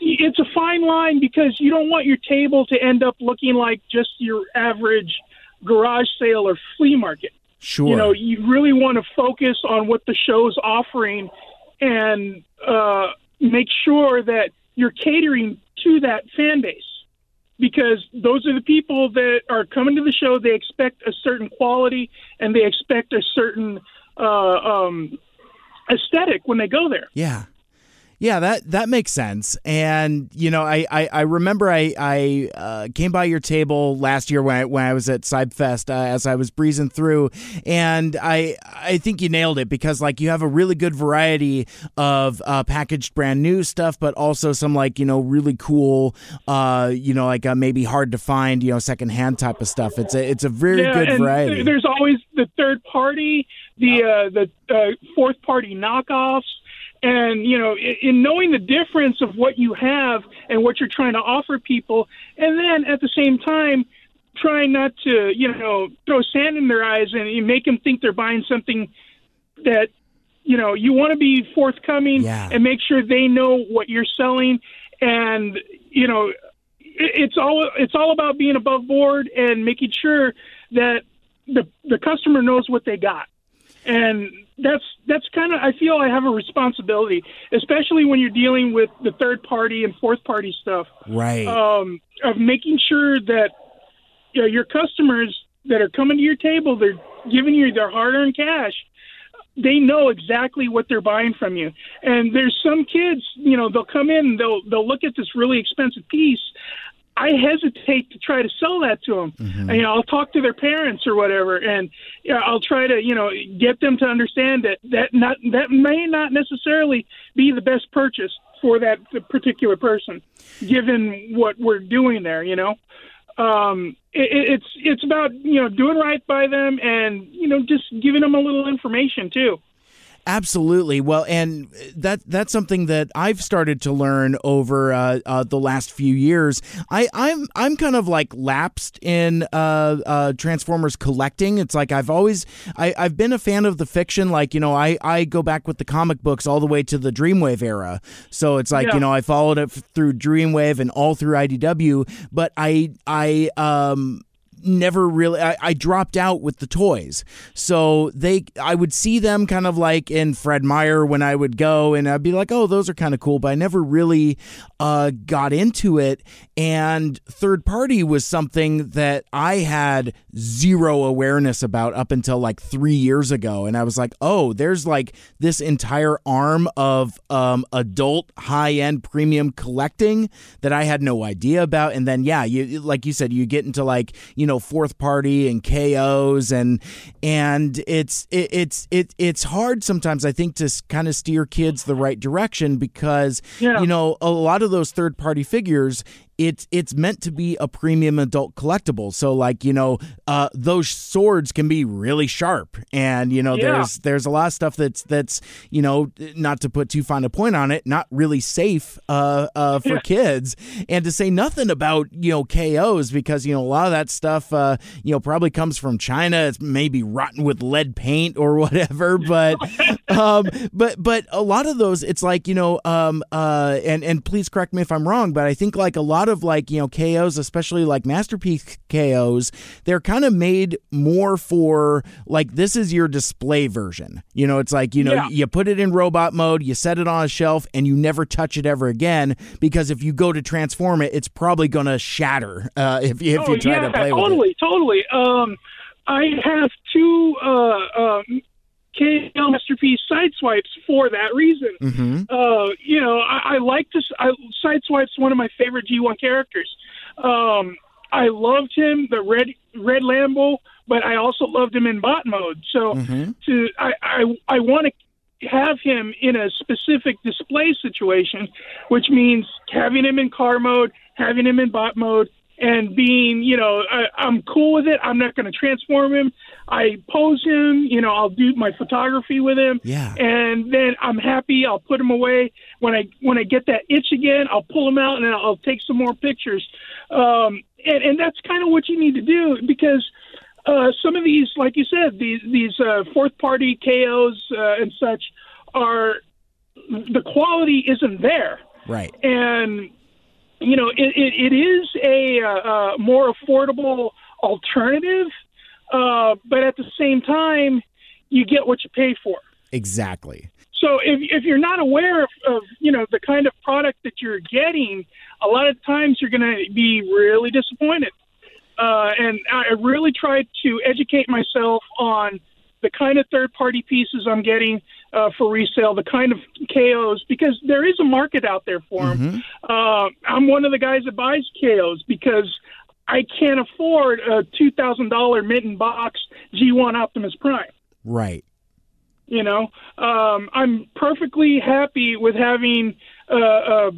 [SPEAKER 6] it's a fine line because you don't want your table to end up looking like just your average garage sale or flea market.
[SPEAKER 5] sure
[SPEAKER 6] You know, you really want to focus on what the show's offering and uh, make sure that you're catering to that fan base because those are the people that are coming to the show. They expect a certain quality and they expect a certain uh, um, aesthetic when they go there.
[SPEAKER 5] Yeah. Yeah, that that makes sense. And you know, I I, I remember I I uh, came by your table last year when I, when I was at Cybfest uh, as I was breezing through, and I I think you nailed it because like you have a really good variety of uh, packaged brand new stuff, but also some like you know really cool, uh, you know like uh, maybe hard to find you know secondhand type of stuff. It's a it's a very
[SPEAKER 6] yeah,
[SPEAKER 5] good variety.
[SPEAKER 6] th- There's always the third party, the uh, the uh, fourth party knockoffs, and you know, in, in knowing the difference of what you have and what you're trying to offer people, and then at the same time trying not to you know throw sand in their eyes and make them think they're buying something that you know you want to be forthcoming
[SPEAKER 5] Yeah.
[SPEAKER 6] and make sure they know what you're selling and you know it's all it's all about being above board and making sure that the the customer knows what they got and that's that's kind of I feel I have a responsibility especially when you're dealing with the third party and fourth party stuff
[SPEAKER 5] right.
[SPEAKER 6] um, of making sure that you know, your customers that are coming to your table, they're giving you their hard-earned cash. They know exactly what they're buying from you. And there's some kids, you know, they'll come in, they'll they'll look at this really expensive piece. I hesitate to try to sell that to them. And, you know, I'll talk to their parents or whatever, and you know, I'll try to, you know, get them to understand that that not that may not necessarily be the best purchase for that particular person, given what we're doing there. You know, um, it, it's it's about you know doing right by them, and you know just giving them a little information too.
[SPEAKER 5] Absolutely. Well, and that that's something that I've started to learn over uh, uh, the last few years. I, I'm I'm kind of like lapsed in uh, uh, Transformers collecting. It's like I've always I, I've been a fan of the fiction. Like you know, I, I go back with the comic books all the way to the Dreamwave era. So it's like
[SPEAKER 6] Yeah.
[SPEAKER 5] you know I followed it through Dreamwave and all through IDW. But I I um never really I, I, dropped out with the toys. So they i would see them kind of like in fred meyer when i would go and i'd be like oh those are kind of cool but i never really uh, got into it and third party was something that i had zero awareness about up until like three years ago and i was like oh there's like this entire arm of um, adult high-end premium collecting that i had no idea about and then yeah you like you said you get into like you know fourth party and KOs and and it's it, it's it it's hard sometimes I think to kind of steer kids the right direction because yeah. you know a lot of those third party figures it's it's meant to be a premium adult collectible. So like you know, uh, those swords can be really sharp, and you know yeah. there's there's a lot of stuff that's that's you know not to put too fine a point on it, not really safe uh, uh, for yeah. kids, and to say nothing about you know KOs because you know a lot of that stuff uh, you know probably comes from China. It's maybe rotten with lead paint or whatever, but um, but but a lot of those it's like you know um, uh, and and please correct me if I'm wrong, but I think like a lot lot of like, you know, KOs, especially like masterpiece KOs, they're kind of made more for like this is your display version. You know, it's like, you know, yeah. you put it in robot mode, you set it on a shelf, and you never touch it ever again because if you go to transform it, it's probably going to shatter uh, if, if oh, you try
[SPEAKER 6] yeah,
[SPEAKER 5] to play
[SPEAKER 6] totally,
[SPEAKER 5] with it.
[SPEAKER 6] Totally, totally. Um, I have two uh, um, KO masterpiece sideswipes for that reason. Mm-hmm. Uh, you know, I, I like this. I, sideswipe's one of my favorite G1 characters. Um, I loved him, the red red Lambo, but I also loved him in bot mode. So mm-hmm. to I I, I want to have him in a specific display situation, which means having him in car mode, having him in bot mode, and being, you know, I, I'm cool with it. I'm not going to transform him. I pose him, you know, I'll do my photography with him.
[SPEAKER 5] Yeah.
[SPEAKER 6] And then I'm happy. I'll put him away. When I when I get that itch again, I'll pull him out and I'll, I'll take some more pictures. Um, and, and that's kind of what you need to do because uh, some of these, like you said, these these uh, fourth party KOs uh, and such are the quality isn't there.
[SPEAKER 5] Right.
[SPEAKER 6] And you know, it, it, it is a uh, uh, more affordable alternative, uh, but at the same time, you get what you pay for.
[SPEAKER 5] Exactly.
[SPEAKER 6] So if, if you're not aware of, of you know the kind of product that you're getting, a lot of times you're going to be really disappointed. Uh, and I really tried to educate myself on the kind of third party pieces I'm getting uh, for resale, the kind of KOs, because there is a market out there for them. Mm-hmm. Uh, I'm one of the guys that buys KOs because I can't afford a $2,000 mint in box G1 Optimus Prime.
[SPEAKER 5] Right.
[SPEAKER 6] You know, um, I'm perfectly happy with having a, a,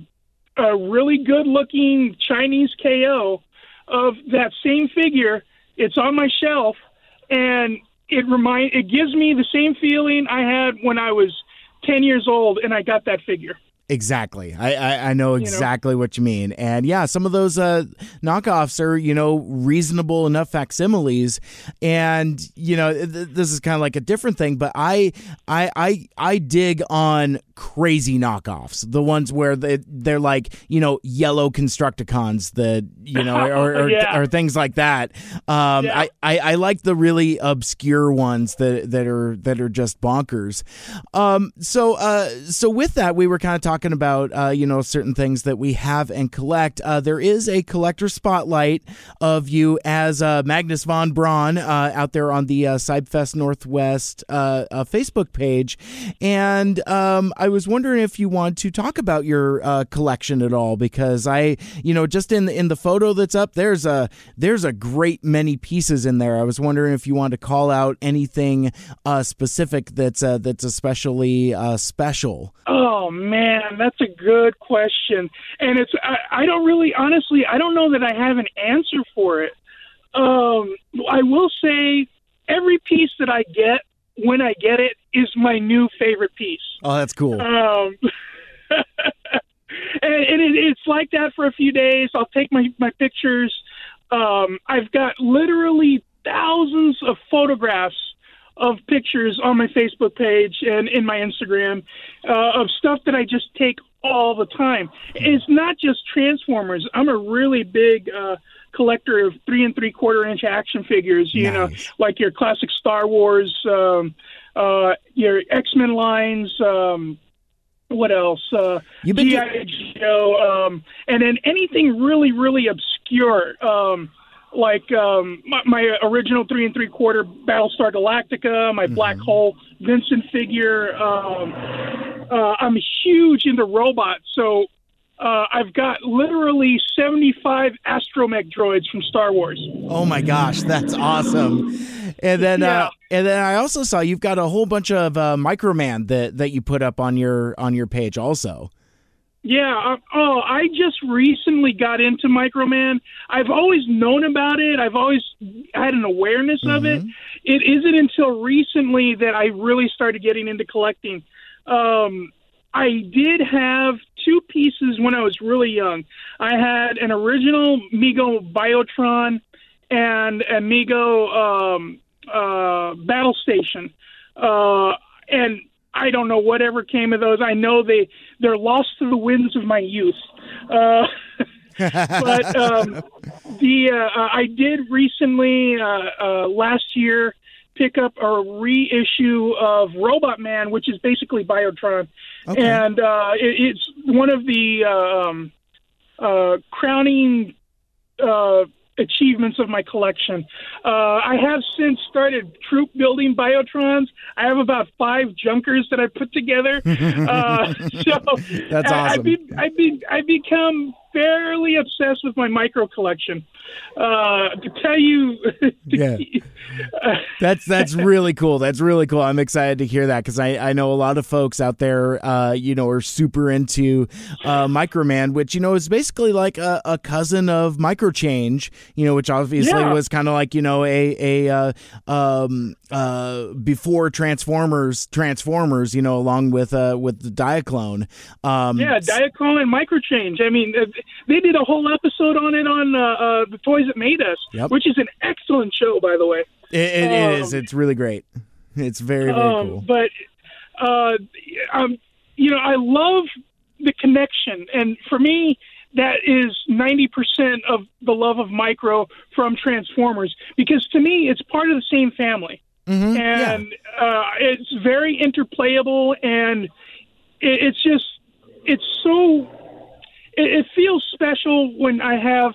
[SPEAKER 6] a really good looking Chinese KO of that same figure. It's on my shelf, and it remind it gives me the same feeling I had when I was ten years old and I got that figure.
[SPEAKER 5] Exactly. I, I, I know exactly you know? what you mean. And yeah, some of those uh, knockoffs are, you know, reasonable enough facsimiles. And, you know, th- this is kind of like a different thing, but I, I, I, I dig on crazy knockoffs, the ones where they, they're like, you know, yellow Constructicons that, you know, or, or, yeah. or things like that. Um, yeah. I, I, I like the really obscure ones that, that are, that are just bonkers. Um, so, uh, so with that, we were kind of talking talking about uh, you know certain things that we have and collect. Uh, there is a collector spotlight of you as uh, Magnus von Braun uh, out there on the uh, Cybfest Northwest uh, uh, Facebook page, and um, I was wondering if you want to talk about your collection at all because I you know just in the, in the photo that's up there's a there's a great many pieces in there. I was wondering if you want to call out anything specific that's that's especially special.
[SPEAKER 6] Man, that's a good question, and it's I, I don't really honestly I don't know that I have an answer for it. Um, I will say every piece that I get when I get it is my new favorite piece.
[SPEAKER 5] Oh, that's cool.
[SPEAKER 6] Um, and, and it, it's like that for a few days. I'll take my my pictures. Um, I've got literally thousands of photographs of pictures on my Facebook page and in my Instagram uh, of stuff that I just take all the time. It's not just Transformers. I'm a really big uh, collector of three and three quarter inch action figures. You know, like your classic Star Wars, um, uh, your X Men lines. Um, what else? Uh,
[SPEAKER 5] You've been
[SPEAKER 6] GI Joe, um, and then anything really, really obscure. Um, like um, my, my original three and three quarter Battlestar Galactica, my Black Hole Vincent figure. Um, uh, I'm huge into robots, so uh, I've got literally 75 astromech droids from Star Wars.
[SPEAKER 5] Oh my gosh, that's awesome! And then, uh, and then I also saw you've got a whole bunch of uh, Microman that that you put up on your on your page also.
[SPEAKER 6] Yeah. Uh, oh, I just recently got into Microman. I've always known about it. I've always had an awareness of it. It isn't until recently that I really started getting into collecting. Um, I did have two pieces when I was really young. I had an original Mego Biotron and a Mego um, uh, Battle Station. Uh, and I don't know whatever came of those. I know they they're lost to the winds of my youth. Uh, but um, the uh, uh, I did recently uh, uh, last year pick up a reissue of Robot Man, which is basically Biotron,
[SPEAKER 5] Okay.
[SPEAKER 6] and uh, it, it's one of the um, uh, crowning uh, achievements of my collection. Uh, I have since started troop building Biotrons. I have about five junkers that I put together. uh, so
[SPEAKER 5] That's
[SPEAKER 6] I,
[SPEAKER 5] awesome.
[SPEAKER 6] I've, be, I've, be, I've become fairly obsessed with my micro collection. Uh, to tell you,
[SPEAKER 5] Yeah. That's that's really cool. That's really cool. I'm excited to hear that because I, I know a lot of folks out there, uh, you know, are super into uh, Microman, which you know is basically like a, a cousin of Microchange, you know, which obviously
[SPEAKER 6] Yeah.
[SPEAKER 5] was kind of like you know a a uh, um, uh, before Transformers Transformers, you know, along with uh, with the Diaclone. Um,
[SPEAKER 6] Yeah, Diaclone and Microchange. I mean, uh, they did a whole episode on it on uh, uh, the Toys That Made Us,
[SPEAKER 5] Yep.
[SPEAKER 6] which is an excellent show, by the way.
[SPEAKER 5] it, it, it is.
[SPEAKER 6] Um,
[SPEAKER 5] It's really great. It's very very
[SPEAKER 6] um,
[SPEAKER 5] cool.
[SPEAKER 6] But uh, um, you know, I love the connection, and for me, that is ninety percent of the love of Micro from Transformers, because to me, it's part of the same family,
[SPEAKER 5] Mhm, yeah.
[SPEAKER 6] and uh, it's very interplayable, and it, it's just it's so it, it feels special when I have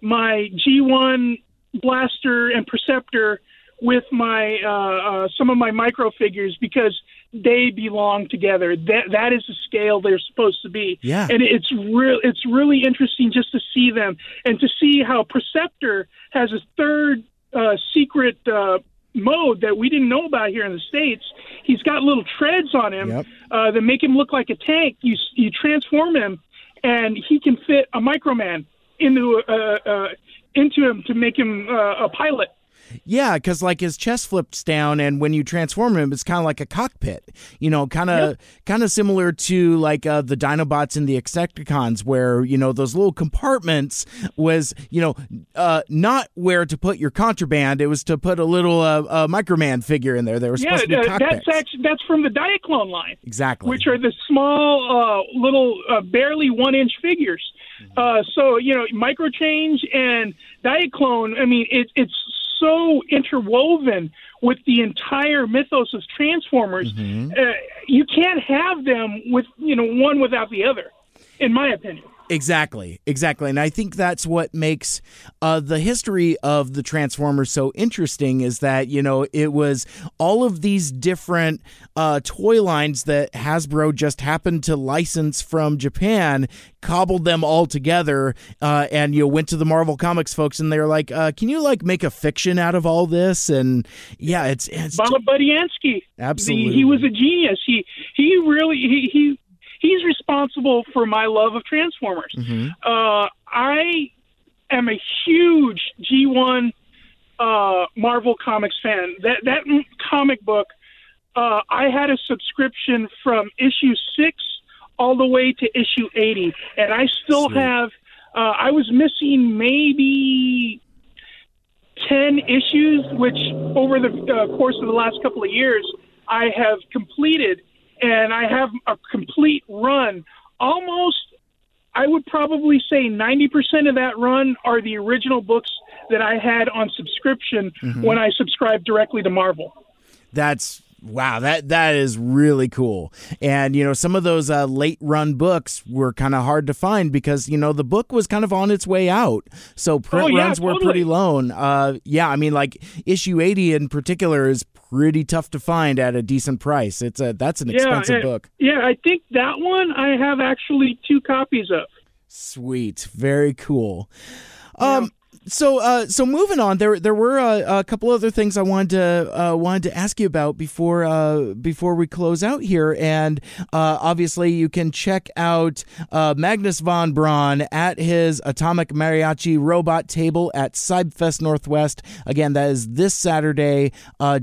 [SPEAKER 6] my G1 blaster and Perceptor with my uh, uh, some of my micro figures because they belong together. That that is the scale they're supposed to be.
[SPEAKER 5] Yeah.
[SPEAKER 6] and it's real. It's really interesting just to see them and to see how Perceptor has a third uh, secret. Mode that we didn't know about here in the states he's got little treads on him
[SPEAKER 5] Yep.
[SPEAKER 6] uh, that make him look like a tank you you transform him and he can fit a microman into uh, uh, into him to make him uh, a pilot.
[SPEAKER 5] Yeah, because like his chest flips down, and when you transform him, it's kind of like a cockpit. You know, kind of kind of similar to like uh, the Dinobots and the Insecticons, where you know those little compartments was you know uh, not where to put your contraband. It was to put a little uh, uh, Microman figure in there. They were
[SPEAKER 6] Yeah,
[SPEAKER 5] supposed to be
[SPEAKER 6] uh,
[SPEAKER 5] cockpits.
[SPEAKER 6] that's actually that's from the Diaclone line,
[SPEAKER 5] exactly.
[SPEAKER 6] which are the small, uh, little, uh, barely one inch figures. Uh, so you know, microchange and Diaclone. I mean, it, it's so interwoven with the entire mythos of Transformers.
[SPEAKER 5] Mm-hmm.
[SPEAKER 6] Uh, you can't have them with you know one without the other, in my opinion.
[SPEAKER 5] Exactly, exactly, and I think that's what makes uh, the history of the Transformers so interesting. Is that you know it was all of these different uh, toy lines that Hasbro just happened to license from Japan, cobbled them all together, uh, and you know, went to the Marvel Comics folks, and they were like, uh, "Can you like make a fiction out of all this?" And yeah, it's it's
[SPEAKER 6] Bob Budiansky.
[SPEAKER 5] Absolutely.
[SPEAKER 6] The- he was a genius. He he really he, he he's responsible for my love of Transformers.
[SPEAKER 5] Mm-hmm.
[SPEAKER 6] Uh, I am a huge G1 uh, Marvel Comics fan. That that comic book, uh, I had a subscription from issue six all the way to issue eighty, and I still
[SPEAKER 5] Sweet.
[SPEAKER 6] have. Uh, I was missing maybe 10 issues, which over the uh, course of the last couple of years, I have completed. And I have a complete run almost I would probably say 90% of that run are the original books that I had on subscription
[SPEAKER 5] Mm-hmm.
[SPEAKER 6] when I subscribed directly to Marvel.
[SPEAKER 5] That's wow that that is really cool and you know some of those uh, late run books were kind of hard to find because you know the book was kind of on its way out so print
[SPEAKER 6] Oh, yeah,
[SPEAKER 5] runs were
[SPEAKER 6] totally.
[SPEAKER 5] pretty lone uh, yeah i mean like issue 80 in particular is pretty tough to find at a decent price it's a that's an expensive book
[SPEAKER 6] Yeah, I think that one I have actually two copies of.
[SPEAKER 5] Sweet, very cool. Um, so uh, so moving on, there there were uh, a couple other things I wanted to uh, wanted to ask you about before uh, before we close out here, and uh, obviously you can check out uh, Magnus von Braun at his Atomic Mariachi Robot Table at Cybfest Northwest. Again, that is this Saturday,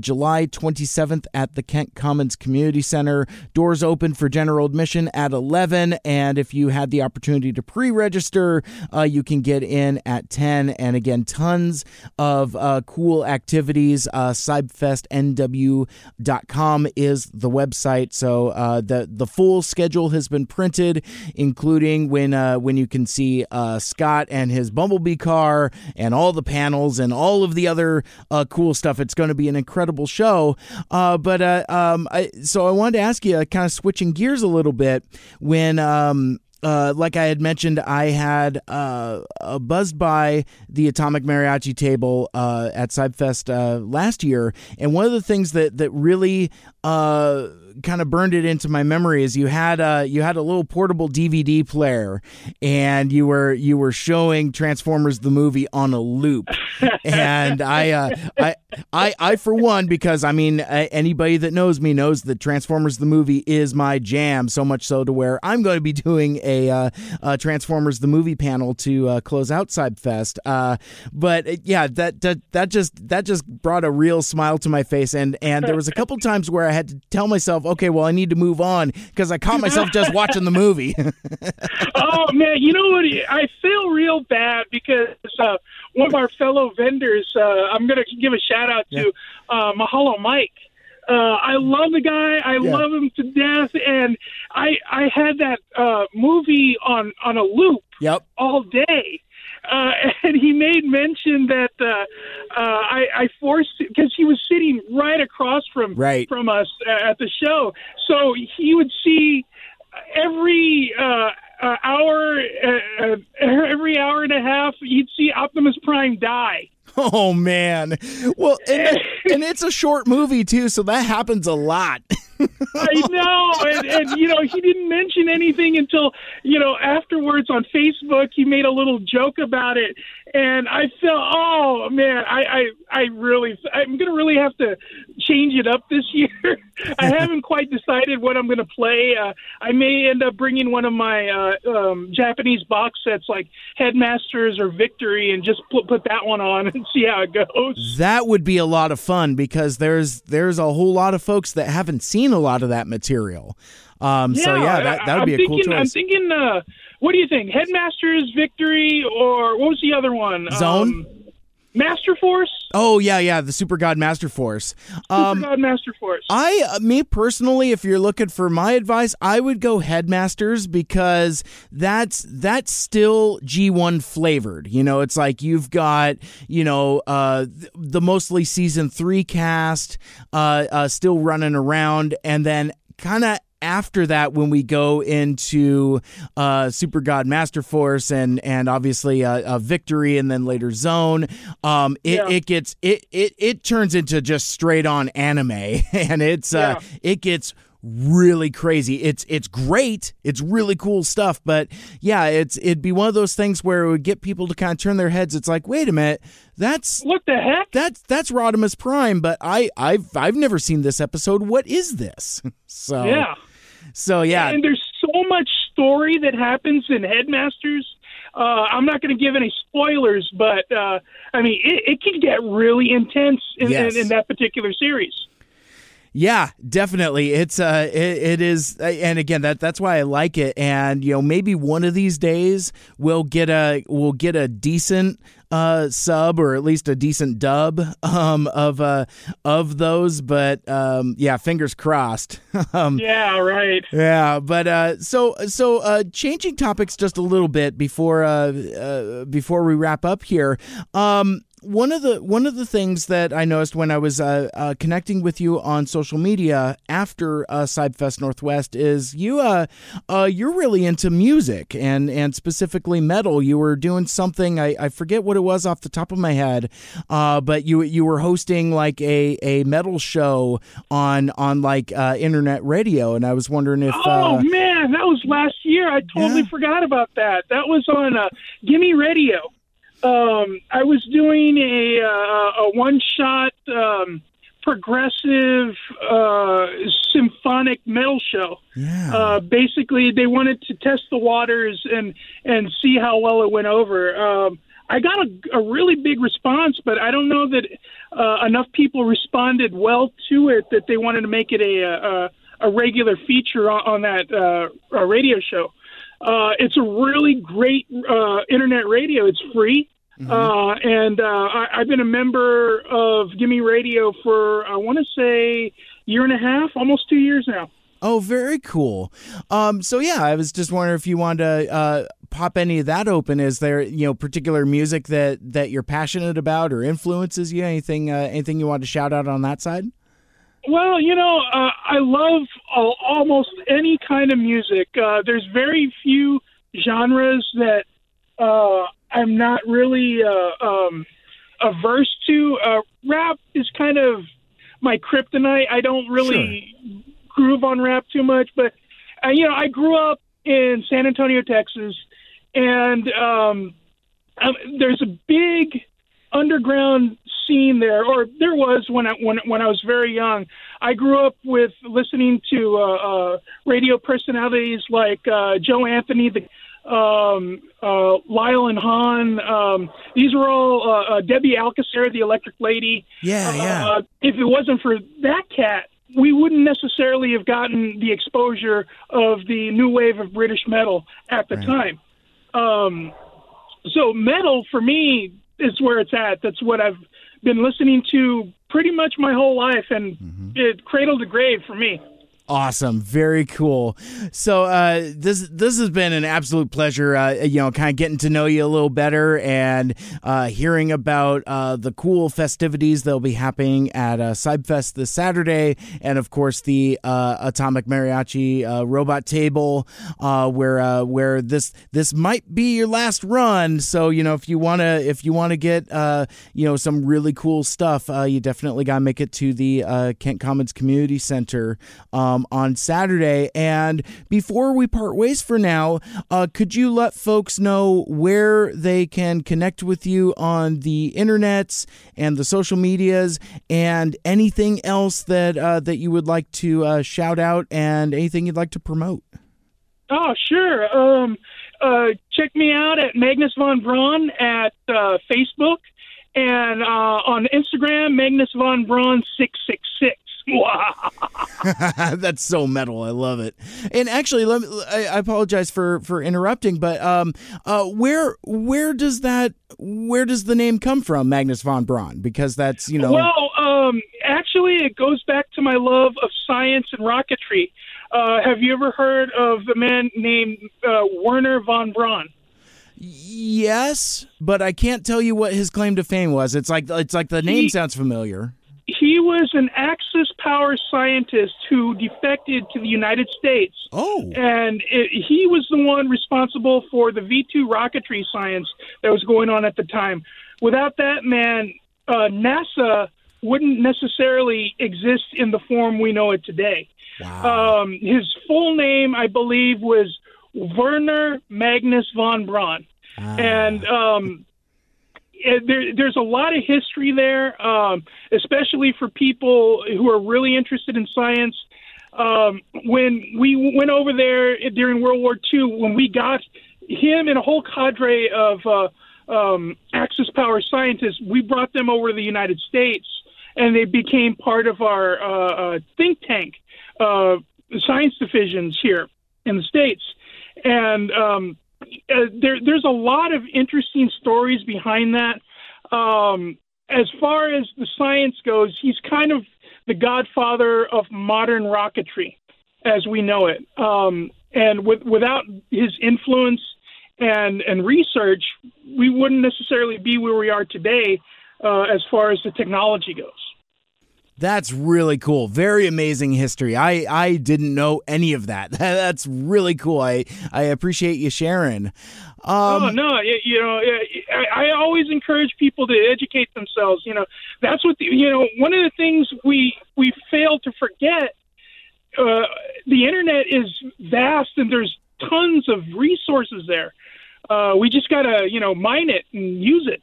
[SPEAKER 5] July twenty seventh at the Kent Commons Community Center. Doors open for general admission at eleven, and if you had the opportunity to pre-register, you can get in at ten. And again, tons of uh, cool activities. Uh, CybFestNW.com is the website. So uh, the the full schedule has been printed, including when uh, when you can see uh, Scott and his Bumblebee car, and all the panels, and all of the other uh, cool stuff. It's going to be an incredible show. Uh, but uh, um, I, so I wanted to ask you, kind of switching gears a little bit, when. Um, uh, like I had mentioned, I had uh, buzzed by the Atomic Mariachi table uh, at Cybfest uh, last year, and one of the things that that really uh, kind of burned it into my memory is you had a you had a little portable DVD player, and you were you were showing Transformers the movie on a loop, and I uh, I I I for one because I mean anybody that knows me knows that Transformers the movie is my jam, so much so to where I'm going to be doing a, uh, uh Transformers the movie panel to uh, close out Cybfest. Uh, but uh, yeah, that, that that just that just brought a real smile to my face, and and there was a couple times where I had to tell myself, okay, well I need to move on because I caught myself just watching the movie.
[SPEAKER 6] oh man, you know what? I feel real bad because uh, one of our fellow vendors, uh, I'm going to give a shout out to uh, Mahalo Mike. Uh, I love the guy. I
[SPEAKER 5] Yeah.
[SPEAKER 6] love him to death, and I I had that uh, movie on on a loop
[SPEAKER 5] yep.
[SPEAKER 6] all day. Uh, and he made mention that uh, uh, I, I forced because he was sitting right across from
[SPEAKER 5] Right.
[SPEAKER 6] from us uh, at the show, so he would see every uh, uh, hour, uh, uh, every hour and a half, he'd see Optimus Prime die.
[SPEAKER 5] Oh man. Well, and, and it's a short movie too, so that happens a lot.
[SPEAKER 6] I know, and, and you know, he didn't mention anything until you know afterwards on Facebook. He made a little joke about it, and I felt, oh man, I I, I really, I'm gonna really have to change it up this year. I haven't quite decided what I'm gonna play. Uh, I may end up bringing one of my uh, um, Japanese box sets, like Headmasters or Victory, and just put put that one on and see how it goes.
[SPEAKER 5] That would be a lot of fun because there's there's a whole lot of folks that haven't seen a lot of that material. Um, so yeah, that that would
[SPEAKER 6] I'm
[SPEAKER 5] be a
[SPEAKER 6] thinking,
[SPEAKER 5] cool
[SPEAKER 6] I'm thinking, uh, what do you think? Headmasters, Victory, or what was the other one?
[SPEAKER 5] Zone?
[SPEAKER 6] Um, Master Force?
[SPEAKER 5] Oh yeah, yeah, the Super God Master Force. Um,
[SPEAKER 6] God Master Force.
[SPEAKER 5] I, uh, me personally, if you're looking for my advice, I would go Headmasters because that's that's still G1 flavored. You know, it's like you've got you know uh, the mostly season three cast uh, uh, still running around, and then kind of after that when we go into uh, Super God Master Force and and obviously uh, uh, Victory and then later Zone, um, it,
[SPEAKER 6] Yeah.
[SPEAKER 5] it gets it, it it turns into just straight on anime and it's uh, it gets really crazy. It's it's great. It's really cool stuff, but yeah, it's it'd be one of those things where it would get people to kind of turn their heads. It's like, wait a minute, that's
[SPEAKER 6] what the heck?
[SPEAKER 5] that's that's Rodimus Prime, but I I've I've never seen this episode. What is this? So
[SPEAKER 6] yeah.
[SPEAKER 5] So yeah,
[SPEAKER 6] And there's so much story that happens in Headmasters. Uh, I'm not going to give any spoilers, but uh, I mean, it, it can get really intense in,
[SPEAKER 5] Yes.
[SPEAKER 6] in, in that particular series.
[SPEAKER 5] Yeah, definitely. It's uh, it, it is, and again, that that's why I like it. And you know, maybe one of these days we'll get a we'll get a decent uh sub or at least a decent dub um of uh of those. But um, yeah, fingers crossed. um,
[SPEAKER 6] Yeah, right.
[SPEAKER 5] yeah, but uh, so so uh, changing topics just a little bit before uh, uh, before we wrap up here. Um, one of the one of the things that I noticed when I was uh, uh, connecting with you on social media after uh, Cybfest Northwest is you uh, uh you're really into music and and specifically metal. You were doing something I, I forget what it was off the top of my head, uh, but you you were hosting like a, a metal show on on like uh, internet radio, and I was wondering if
[SPEAKER 6] Oh man, that was last year. I totally
[SPEAKER 5] Yeah.
[SPEAKER 6] forgot about that. That was on uh, Gimme Radio. Um, I was doing a uh, a one shot um, progressive uh, symphonic metal show.
[SPEAKER 5] yeah
[SPEAKER 6] Uh, basically, they wanted to test the waters and and see how well it went over. Um, I got a, a really big response, but I don't know that uh, enough people responded well to it that they wanted to make it a a, a regular feature on, on that uh, uh, radio show. Uh, it's a really great uh, internet radio. It's free. Uh, and uh, I, I've been a member of Gimme Radio for I want to say year and a half, almost two years now.
[SPEAKER 5] Oh, very cool. Um, so yeah, I was just wondering if you wanted to uh, pop any of that open. Is there you know particular music that that you're passionate about or influences you? Anything uh, anything you want to shout out on that side?
[SPEAKER 6] Well, you know, uh, I love uh, almost any kind of music. Uh, there's very few genres that uh, I'm not really uh, um, averse to. Uh, rap is kind of my kryptonite. I don't really groove on rap too much, but uh, you know, I grew up in San Antonio, Texas, and um, um, there's a big underground scene there, or there was when I when when I was very young. I grew up with listening to uh, uh, radio personalities like uh, Joe Anthony, the um, uh, Lyle and Han. Um, these were all uh, uh, Debbie Alcacer, the Electric Lady.
[SPEAKER 5] Yeah, yeah.
[SPEAKER 6] Uh, if it wasn't for that cat, we wouldn't necessarily have gotten the exposure of the new wave of British metal at the time. Um, so metal for me is where it's at. That's what I've been listening to pretty much my whole life, and mm-hmm. it cradle to grave for me.
[SPEAKER 5] Awesome, very cool. So uh, this this has been an absolute pleasure. Uh, you know, kind of getting to know you a little better and uh, hearing about uh, the cool festivities that'll be happening at uh, Cybfest this Saturday, and of course the uh, Atomic Mariachi uh, Robot Table, uh, where uh, where this this might be your last run. So you know, if you wanna if you wanna get uh, you know some really cool stuff, uh, you definitely gotta make it to the uh, Kent Commons Community Center. Um, on Saturday. And before we part ways for now, uh, could you let folks know where they can connect with you on the internets and the social medias, and anything else that uh, that you would like to uh, shout out, and anything you'd like to promote?
[SPEAKER 6] Oh, sure. Um, uh, check me out at Magnus von Braun at uh, Facebook and uh, on Instagram, Magnus von Braun six six six.
[SPEAKER 5] That's so metal. I love it. And actually, let me, I, apologize for for interrupting, but um, uh, where where does that where does the name come from, Magnus von Braun? Because that's you know.
[SPEAKER 6] Well, um, actually, it goes back to my love of science and rocketry. Uh, have you ever heard of a man named uh, Wernher von Braun?
[SPEAKER 5] Yes, but I can't tell you what his claim to fame was. It's like it's like the name
[SPEAKER 6] He-
[SPEAKER 5] sounds familiar.
[SPEAKER 6] He was an Axis power scientist who defected to the United States.
[SPEAKER 5] Oh,
[SPEAKER 6] and it, he was the one responsible for the V two rocketry science that was going on at the time. Without that man, uh, NASA wouldn't necessarily exist in the form we know it today.
[SPEAKER 5] wow.
[SPEAKER 6] Um, his full name, I believe, was Wernher Magnus von Braun, and um, there, there's a lot of history there, um, especially for people who are really interested in science. Um, when we went over there during World War II, when we got him and a whole cadre of uh, um, Axis power scientists, we brought them over to the United States, and they became part of our uh, uh, think tank, uh, science divisions here in the states, and um, uh, there, there's a lot of interesting stories behind that. Um, as far as the science goes, he's kind of the godfather of modern rocketry as we know it. Um, and with, without his influence and and research, we wouldn't necessarily be where we are today uh, as far as the technology goes.
[SPEAKER 5] That's really cool. Very amazing history. I, I didn't know any of that. That's really cool. I, I appreciate you sharing. Um,
[SPEAKER 6] oh no, you know, I always encourage people to educate themselves. You know, that's what the, you know. One of the things we we fail to forget uh, the internet is vast and there's tons of resources there. Uh, we just gotta, you know, mine it and use it.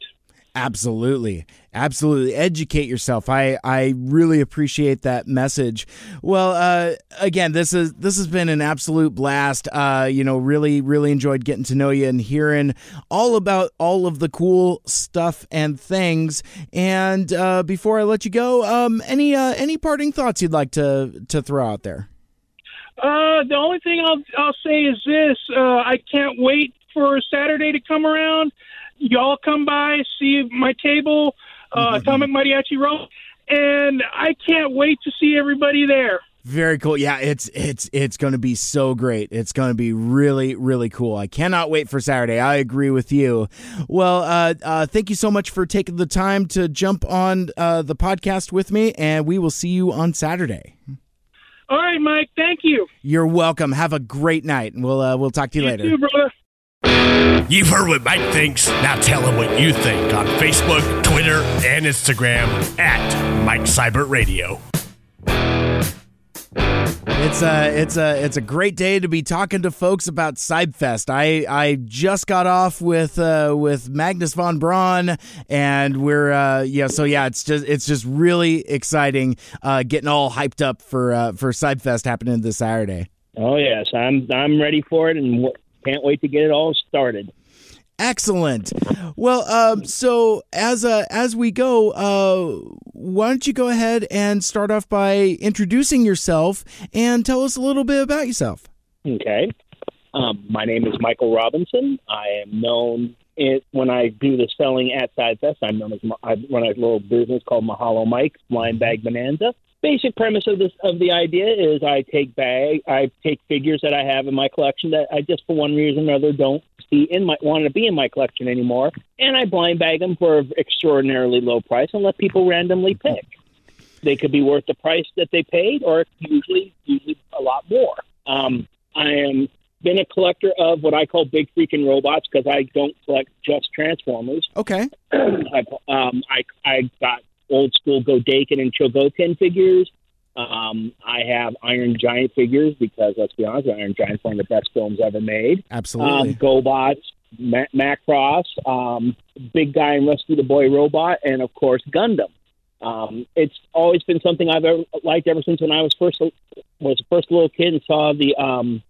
[SPEAKER 5] Absolutely. Absolutely. Educate yourself. I, I really appreciate that message. Well, uh, again, this is this has been an absolute blast. Uh, you know, really, really enjoyed getting to know you and hearing all about all of the cool stuff and things. And uh, before I let you go, um, any uh, any parting thoughts you'd like to to throw out there?
[SPEAKER 6] Uh, the only thing I'll I'll say is this: uh, I can't wait for Saturday to come around y'all come by, see my table, uh, mm-hmm. Atomic Mariachi Row, and I can't wait to see everybody there.
[SPEAKER 5] Very cool. Yeah, it's it's it's going to be so great. It's going to be really really cool. I cannot wait for Saturday. I agree with you. Well, uh, uh, thank you so much for taking the time to jump on uh, the podcast with me, and we will see you on Saturday.
[SPEAKER 6] All right, Mike. Thank you.
[SPEAKER 5] You're welcome. Have a great night, and we'll uh, we'll talk to you,
[SPEAKER 6] you
[SPEAKER 5] later.
[SPEAKER 6] Too, brother.
[SPEAKER 3] You've heard what Mike thinks. Now tell him what you think on Facebook, Twitter, and Instagram at Mike Seibert Radio.
[SPEAKER 5] It's a it's a it's a great day to be talking to folks about Cybfest. I I just got off with uh, with Magnus von Braun, and we're uh, yeah. So yeah, it's just it's just really exciting, uh, getting all hyped up for uh, for Cybfest happening this Saturday.
[SPEAKER 7] Oh yes, I'm I'm ready for it, and can't wait to get it all started.
[SPEAKER 5] Excellent. Well, um, so as uh, as we go, uh, why don't you go ahead and start off by introducing yourself and tell us a little bit about yourself?
[SPEAKER 7] Okay. Um, my name is Michael Robinson. I am known it, when I do the selling at Cybfest. I'm known as I run a little business called Mahalo Mike Blind Bag Bonanza basic premise of this of the idea is I take bag I take figures that I have in my collection that I just for one reason or another don't see in my want to be in my collection anymore, and I blind bag them for an extraordinarily low price and let people randomly pick. They could be worth the price that they paid, or usually usually a lot more. Um, I am been a collector of what I call big freaking robots because I don't collect just Transformers.
[SPEAKER 5] Okay.
[SPEAKER 7] I, um, I I got old school Godaikin and Chogokin figures. Um, I have Iron Giant figures because let's be honest, Iron Giant's one of the best films ever made.
[SPEAKER 5] Absolutely.
[SPEAKER 7] Um, GoBots, Ma- Macross, um, Big Guy and Rusty the Boy Robot, and of course Gundam. Um, it's always been something I've ever liked ever since when I was first was first little kid and saw the um,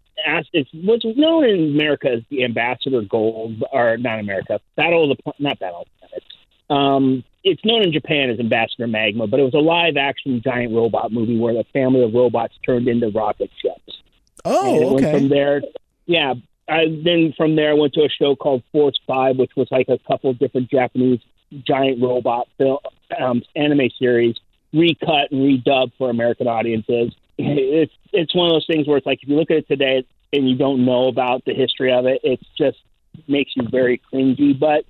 [SPEAKER 7] it's what's known in America as the Ambassador Gold, or not America, Battle of the not Battle of the Planets. Um, it's known in Japan as Ambassador Magma, but it was a live action giant robot movie where the family of robots turned into rocket ships.
[SPEAKER 5] Oh,
[SPEAKER 7] okay. from there, yeah. I then from there I went to a show called Force Five, which was like a couple of different Japanese giant robot film um, anime series recut and redubbed for American audiences. It's it's one of those things where it's like if you look at it today and you don't know about the history of it, it just makes you very cringy. But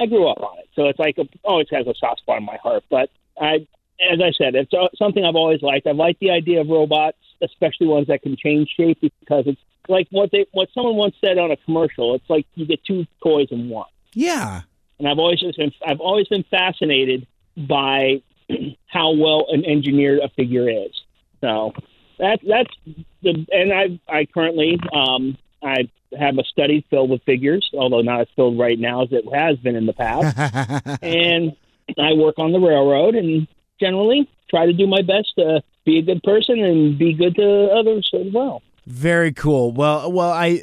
[SPEAKER 7] I grew up on it, so it's like a, always has a soft spot in my heart. But I, as I said, it's something I've always liked. I like the idea of robots, especially ones that can change shape, because it's like what they what someone once said on a commercial. It's like you get two toys in one.
[SPEAKER 5] Yeah,
[SPEAKER 7] and I've always just been I've always been fascinated by how well an engineered a figure is. So that's that's the and I I currently um, I have a study filled with figures, although not as filled right now as it has been in the past. and I work on the railroad and generally try to do my best to be a good person and be good to others as well.
[SPEAKER 5] Very cool. Well, well, I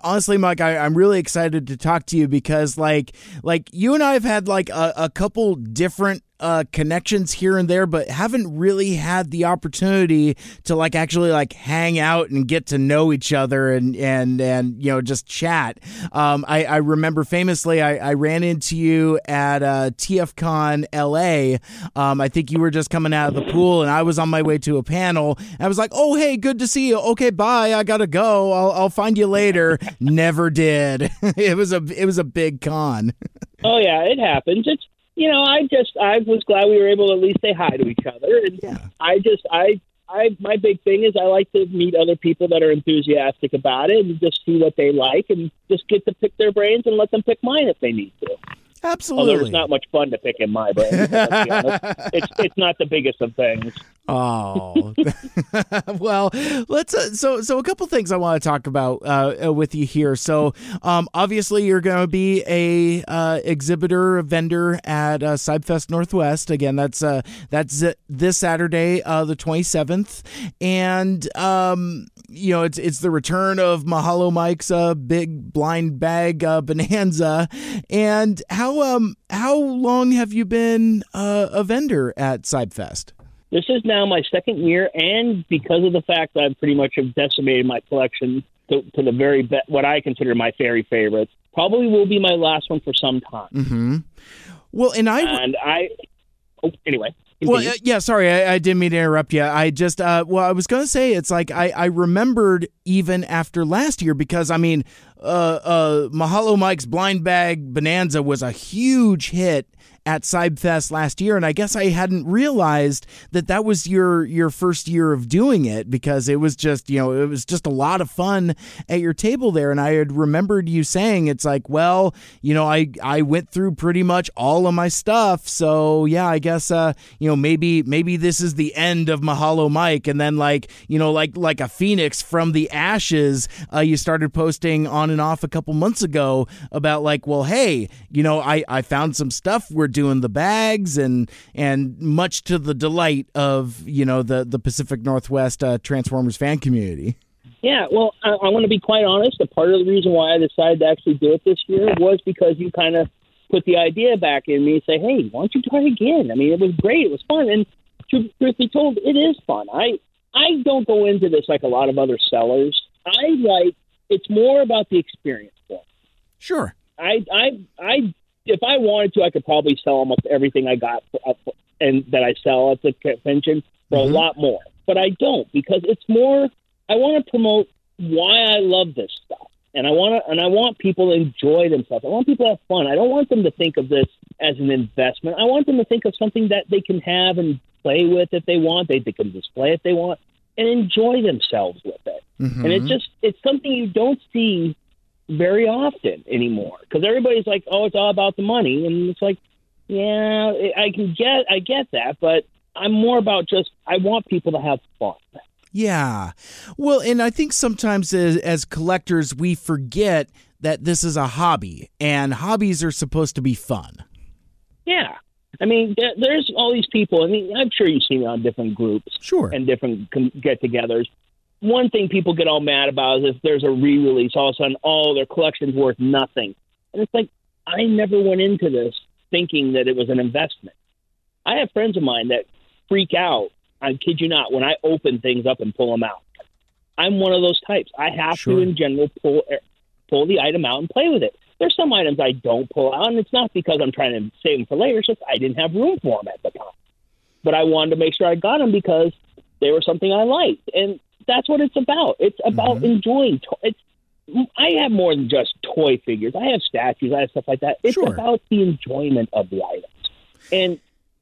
[SPEAKER 5] honestly, Mike, I, am really excited to talk to you because, like, like you and I have had like a, a couple different uh, connections here and there, but haven't really had the opportunity to like actually like hang out and get to know each other and and and you know just chat. Um, I, I remember famously I, I ran into you at uh, TFCon LA. Um, I think you were just coming out of the pool, and I was on my way to a panel. I was like, "Oh, hey, good to see you. Okay, bye. I gotta go. I'll, I'll find you later." Never did. it was a it was a big con.
[SPEAKER 7] oh yeah, it happens. It's you know, I just I was glad we were able to at least say hi to each other, and
[SPEAKER 5] Yeah.
[SPEAKER 7] I just I. I my big thing is I like to meet other people that are enthusiastic about it and just see what they like and just get to pick their brains and let them pick mine if they need to.
[SPEAKER 5] Absolutely.
[SPEAKER 7] Although it's not much fun to pick in my brain. let's be honest. it's it's not the biggest of things.
[SPEAKER 5] Oh, well, let's. Uh, so, so a couple things I want to talk about uh, uh, with you here. So, um, obviously, you're going to be a uh, exhibitor, a vendor at uh, Northwest. Again, that's uh, that's uh, this Saturday, uh, the 27th, and um, you know, it's it's the return of Mahalo Mike's uh, big blind bag uh, bonanza. And how um how long have you been uh, a vendor at Cybfest?
[SPEAKER 7] This is now my second year, and because of the fact that I've pretty much have decimated my collection to, to the very be- what I consider my very favorites, probably will be my last one for some time.
[SPEAKER 5] Mm-hmm. Well, and I
[SPEAKER 7] And I, oh, anyway.
[SPEAKER 5] Well, uh, yeah, sorry, I, I didn't mean to interrupt you. I just, uh, well, I was going to say it's like I, I remembered even after last year because I mean, uh, uh, Mahalo Mike's Blind Bag Bonanza was a huge hit at Cybfest last year, and I guess I hadn't realized that that was your your first year of doing it because it was just you know it was just a lot of fun at your table there, and I had remembered you saying it's like, well, you know, I I went through pretty much all of my stuff, so yeah, I guess uh, you know maybe maybe this is the end of Mahalo Mike, and then like you know like like a phoenix from the ashes, uh, you started posting on and off a couple months ago about like, well, hey, you know, I I found some stuff. We're doing the bags, and and much to the delight of you know the the Pacific Northwest uh, Transformers fan community.
[SPEAKER 7] Yeah, well, I, I'm to be quite honest. A part of the reason why I decided to actually do it this year was because you kind of put the idea back in me and say, hey, why don't you try again? I mean, it was great. It was fun. And truth be told, it is fun. I, I don't go into this like a lot of other sellers. I like, it's more about the experience for me.
[SPEAKER 5] Sure.
[SPEAKER 7] I, I, I, if I wanted to, I could probably sell almost everything I got for, uh, for- and that I sell at the convention for
[SPEAKER 5] Mhm.
[SPEAKER 7] a lot more. But I don't because it's more. I want to promote why I love this stuff, and I want to, and I want people to enjoy themselves. I want people to have fun. I don't want them to think of this as an investment. I want them to think of something that they can have and play with if they want. They, they can display if they want and enjoy themselves with it.
[SPEAKER 5] Mhm.
[SPEAKER 7] And it's just it's something you don't see very often anymore because everybody's like, oh, it's all about the money, and it's like, yeah, I can get I get that, but I'm more about just I want people to have fun.
[SPEAKER 5] Yeah. Well, and I think sometimes as, as collectors, we forget that this is a hobby and hobbies are supposed to be fun.
[SPEAKER 7] Yeah. I mean, there's all these people. I mean, I'm sure you've seen it on different groups
[SPEAKER 5] Sure.
[SPEAKER 7] and different get-togethers. One thing people get all mad about is if there's a re-release, all of a sudden, oh, their collection's worth nothing. And it's like, I never went into this thinking that it was an investment. I have friends of mine that freak out. I kid you not. When I open things up and pull them out, I'm one of those types. I have
[SPEAKER 5] Sure.
[SPEAKER 7] to, in general, pull eh, pull the item out and play with it. There's some items I don't pull out, and it's not because I'm trying to save them for later. It's just I didn't have room for them at the time. But I wanted to make sure I got them because they were something I liked, and that's what it's about. It's about mm-hmm. enjoying. To- it's I have more than just toy figures. I have statues. I have stuff like that. It's
[SPEAKER 5] Sure.
[SPEAKER 7] about the enjoyment of the items, and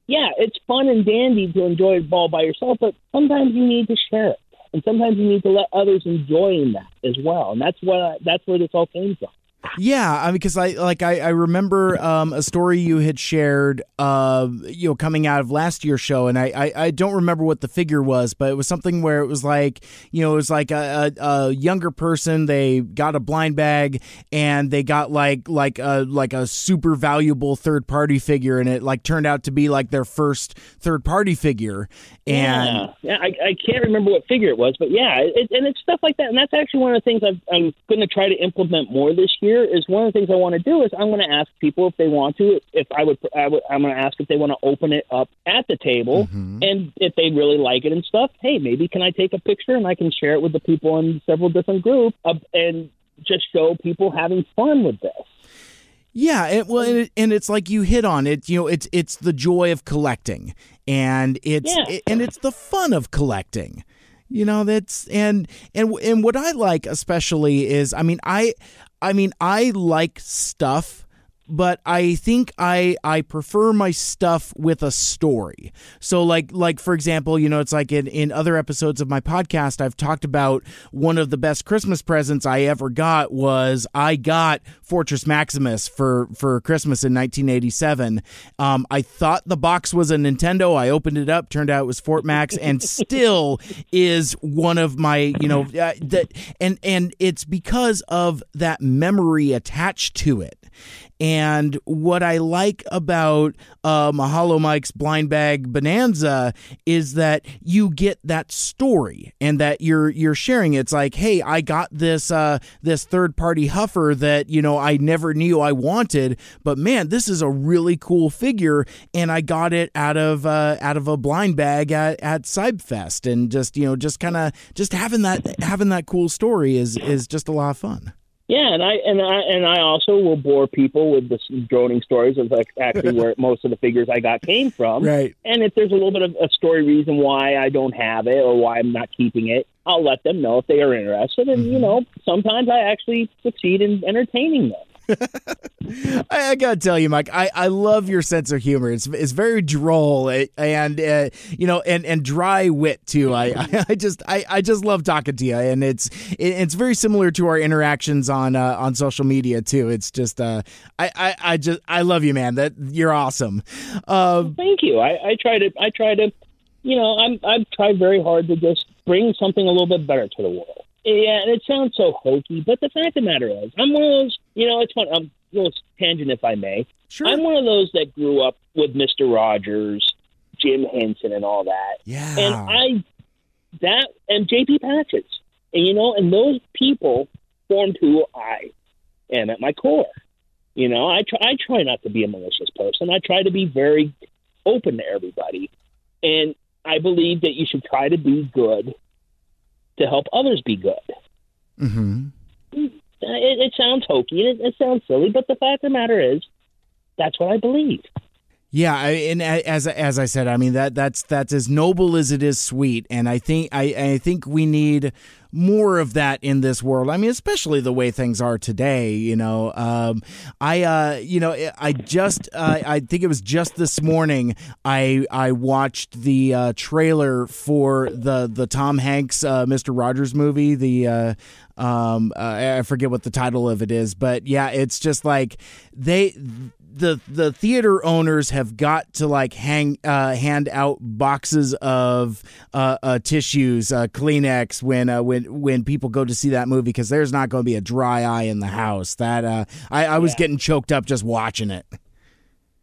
[SPEAKER 7] yeah, it's fun and dandy to enjoy it all by yourself. But sometimes you need to share it, and sometimes you need to let others enjoy that as well. And that's what I, that's where this all came from.
[SPEAKER 5] Yeah, I mean, because I like I, I remember um, a story you had shared, uh, you know, coming out of last year's show, and I, I, I don't remember what the figure was, but it was something where it was like, you know, it was like a, a, a younger person they got a blind bag and they got like like a like a super valuable third party figure, and it like turned out to be like their first third party figure, and
[SPEAKER 7] yeah, yeah I, I can't remember what figure it was, but yeah, it, and it's stuff like that. And that's actually one of the things I've, I'm going to try to implement more this year year is one of the things I want to do is I'm going to ask people if they want to. If I would, I would I'm going to ask if they want to open it up at the table, and if they really like it and stuff. Hey, maybe can I take a picture and I can share it with the people in several different groups uh, and just show people having fun with this.
[SPEAKER 5] Yeah, it, well, and, it, and it's like you hit on it. You know, it's it's the joy of collecting, and it's
[SPEAKER 7] Yeah.
[SPEAKER 5] it- and it's the fun of collecting. You know, that's and and and what I like especially is, I mean, I, I mean, I like stuff. But I think I I prefer my stuff with a story. So like like for example, you know, it's like in, in other episodes of my podcast, I've talked about one of the best Christmas presents I ever got was I got Fortress Maximus for for Christmas in 1987. Um, I thought the box was a Nintendo. I opened it up, turned out it was Fort Max, and still is one of my you know uh, that and and it's because of that memory attached to it. And what I like about uh, Mahalo Mike's Blind Bag Bonanza is that you get that story and that you're you're sharing. It's like, hey, I got this uh, this third party huffer that you know I never knew I wanted, but man, this is a really cool figure, and I got it out of uh, out of a blind bag at at Cybfest, and just you know just kind of just having that having that cool story is is just a lot of fun.
[SPEAKER 7] Yeah, and I and I and I also will bore people with the droning stories of like actually where most of the figures I got came from.
[SPEAKER 5] Right.
[SPEAKER 7] And if there's a little bit of a story reason why I don't have it or why I'm not keeping it, I'll let them know if they are interested. And you mm-hmm. know, sometimes I actually succeed in entertaining them.
[SPEAKER 5] I, I gotta tell you, Mike, I, I love your sense of humor. It's it's very droll eh, and uh, you know and, and dry wit too. I, I, just I, I just love talking to you, and it's it, it's very similar to our interactions on uh, on social media too. It's just uh, I, I I just I love you, man. That you're awesome. Uh,
[SPEAKER 7] Thank you. I, I try to I try to you know, I'm I've tried very hard to just bring something a little bit better to the world. Yeah, and it sounds so hokey, but the fact of the matter is, I'm one of those. You know, it's fun. I'm a little tangent, if I may.
[SPEAKER 5] Sure.
[SPEAKER 7] I'm one of those that grew up with Mister Rogers, Jim Henson, and all that.
[SPEAKER 5] yeah.
[SPEAKER 7] And I that and JP Patches, and you know, and those people formed who I am at my core. You know, I try I try not to be a malicious person. I try to be very open to everybody, and I believe that you should try to be good to help others be good.
[SPEAKER 5] hmm Uh,
[SPEAKER 7] it, it sounds hokey and it, it sounds silly, but the fact of the matter is, that's what I believe.
[SPEAKER 5] Yeah, and as as I said, I mean that that's that's as noble as it is sweet, and I think I, I think we need more of that in this world. I mean, especially the way things are today. You know, um, I uh, you know I just uh, I think it was just this morning I I watched the uh, trailer for the the Tom Hanks uh, Mister Rogers movie. The uh, um, uh, I forget what the title of it is, but yeah, it's just like they the the theater owners have got to like hang uh, hand out boxes of uh, uh, tissues, uh, Kleenex when uh, when when people go to see that movie because there's not going to be a dry eye in the house. That uh, I, I was getting choked up just watching it.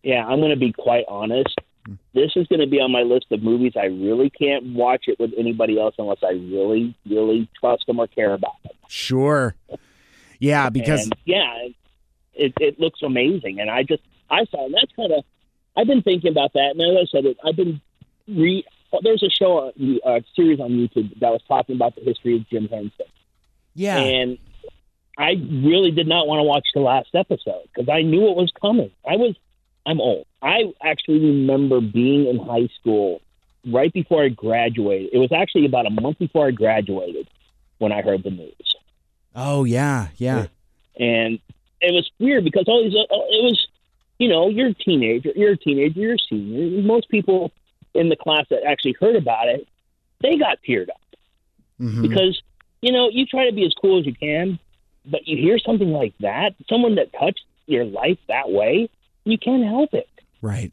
[SPEAKER 7] Yeah, I'm going to be quite honest. This is going to be on my list of movies. I really can't watch it with anybody else unless I really, really trust them or care about them.
[SPEAKER 5] Sure. Yeah, because
[SPEAKER 7] and, yeah, it it looks amazing, and I just I saw and that's kind of I've been thinking about that, and as I said, it, I've been re. There's a show, a uh, series on YouTube that was talking about the history of Jim Henson,
[SPEAKER 5] yeah,
[SPEAKER 7] and I really did not want to watch the last episode because I knew it was coming. I was I'm old. I actually remember being in high school right before I graduated. It was actually about a month before I graduated when I heard the news
[SPEAKER 5] oh yeah, yeah,
[SPEAKER 7] and it was weird because all these uh, it was you know you're a teenager you're a teenager you're a senior most people in the class that actually heard about it they got teared up
[SPEAKER 5] Mhm.
[SPEAKER 7] because you know you try to be as cool as you can but you hear something like that someone that touched your life that way you can't help it
[SPEAKER 5] right.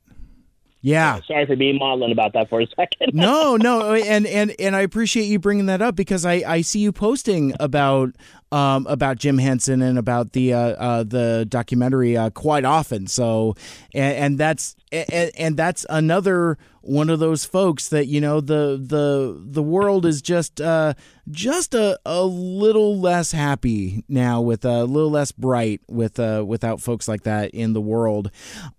[SPEAKER 5] Yeah.
[SPEAKER 7] sorry for being maudlin about that for a second
[SPEAKER 5] no, no, and and and I appreciate you bringing that up because I I see you posting about um, about Jim Henson and about the uh, uh, the documentary uh, quite often. So, and, and that's and, and that's another one of those folks that you know the the the world is just uh just a, a little less happy now with a little less bright with uh without folks like that in the world.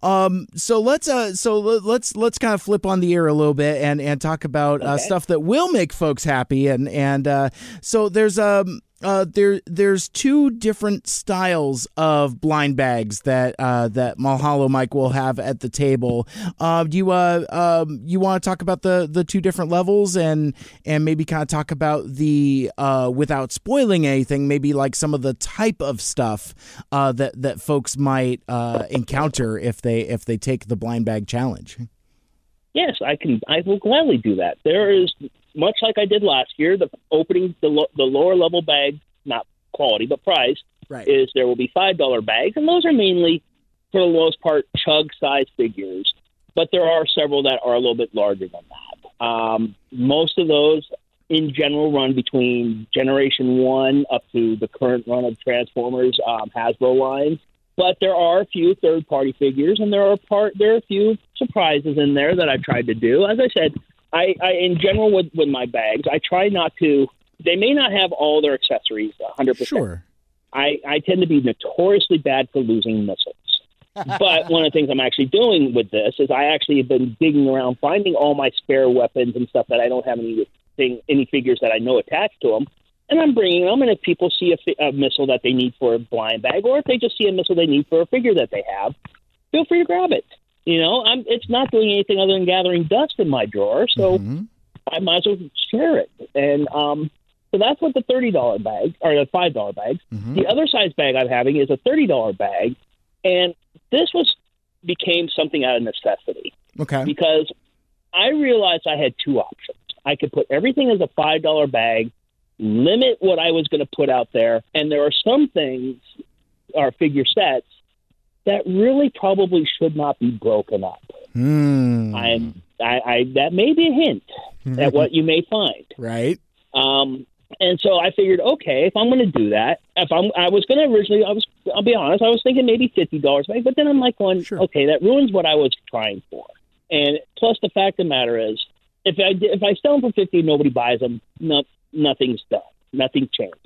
[SPEAKER 5] Um so let's uh so let's let's kind of flip on the air a little bit and and talk about uh, stuff that will make folks happy. And and uh so there's um uh, there there's two different styles of blind bags that uh, that Mahalo Mike will have at the table. Uh, do you uh, um, you want to talk about the the two different levels and and maybe kind of talk about the uh, without spoiling anything, maybe like some of the type of stuff uh, that that folks might uh, encounter if they if they take the blind bag challenge.
[SPEAKER 7] Yes, I can. I will gladly do that. There is much like I did last year. The opening the lo- the lower level bag, not quality but price,
[SPEAKER 5] Right.
[SPEAKER 7] is there will be five dollar bags, and those are mainly for the most part chug size figures. But there are several that are a little bit larger than that. Um, most of those, in general, run between Generation One up to the current run of Transformers um, Hasbro lines. But there are a few third party figures, and there are part there are a few surprises in there that I've tried to do. As I said, I, I in general with with my bags, I try not to. They may not have all their accessories 100. percent
[SPEAKER 5] Sure.
[SPEAKER 7] I, I tend to be notoriously bad for losing missiles. but one of the things I'm actually doing with this is I actually have been digging around, finding all my spare weapons and stuff that I don't have anything, any figures that I know attached to them, and I'm bringing them. And if people see a, fi- a missile that they need for a blind bag, or if they just see a missile they need for a figure that they have, feel free to grab it. You know, I'm, it's not doing anything other than gathering dust in my drawer, so I might as well share it. And um, so that's what the thirty dollar bag or the five dollar bags. The other size bag I'm having is a thirty dollar bag, and this was became something out of necessity
[SPEAKER 5] Okay.
[SPEAKER 7] because I realized I had two options. I could put everything as a five dollar bag, limit what I was going to put out there, and there are some things, or figure sets, that really probably should not be broken up.
[SPEAKER 5] Hmm.
[SPEAKER 7] I'm, I, I that may be a hint at what you may find.
[SPEAKER 5] Right.
[SPEAKER 7] Um, and so I figured, okay, if I'm going to do that, if I'm, I was going to originally, I was, I'll be honest, I was thinking maybe fifty dollars but then I'm like going,
[SPEAKER 5] Sure.
[SPEAKER 7] okay, that ruins what I was trying for. And plus, the fact of the matter is, if I if I sell them for fifty, nobody buys them, no, nothing's done, nothing changes.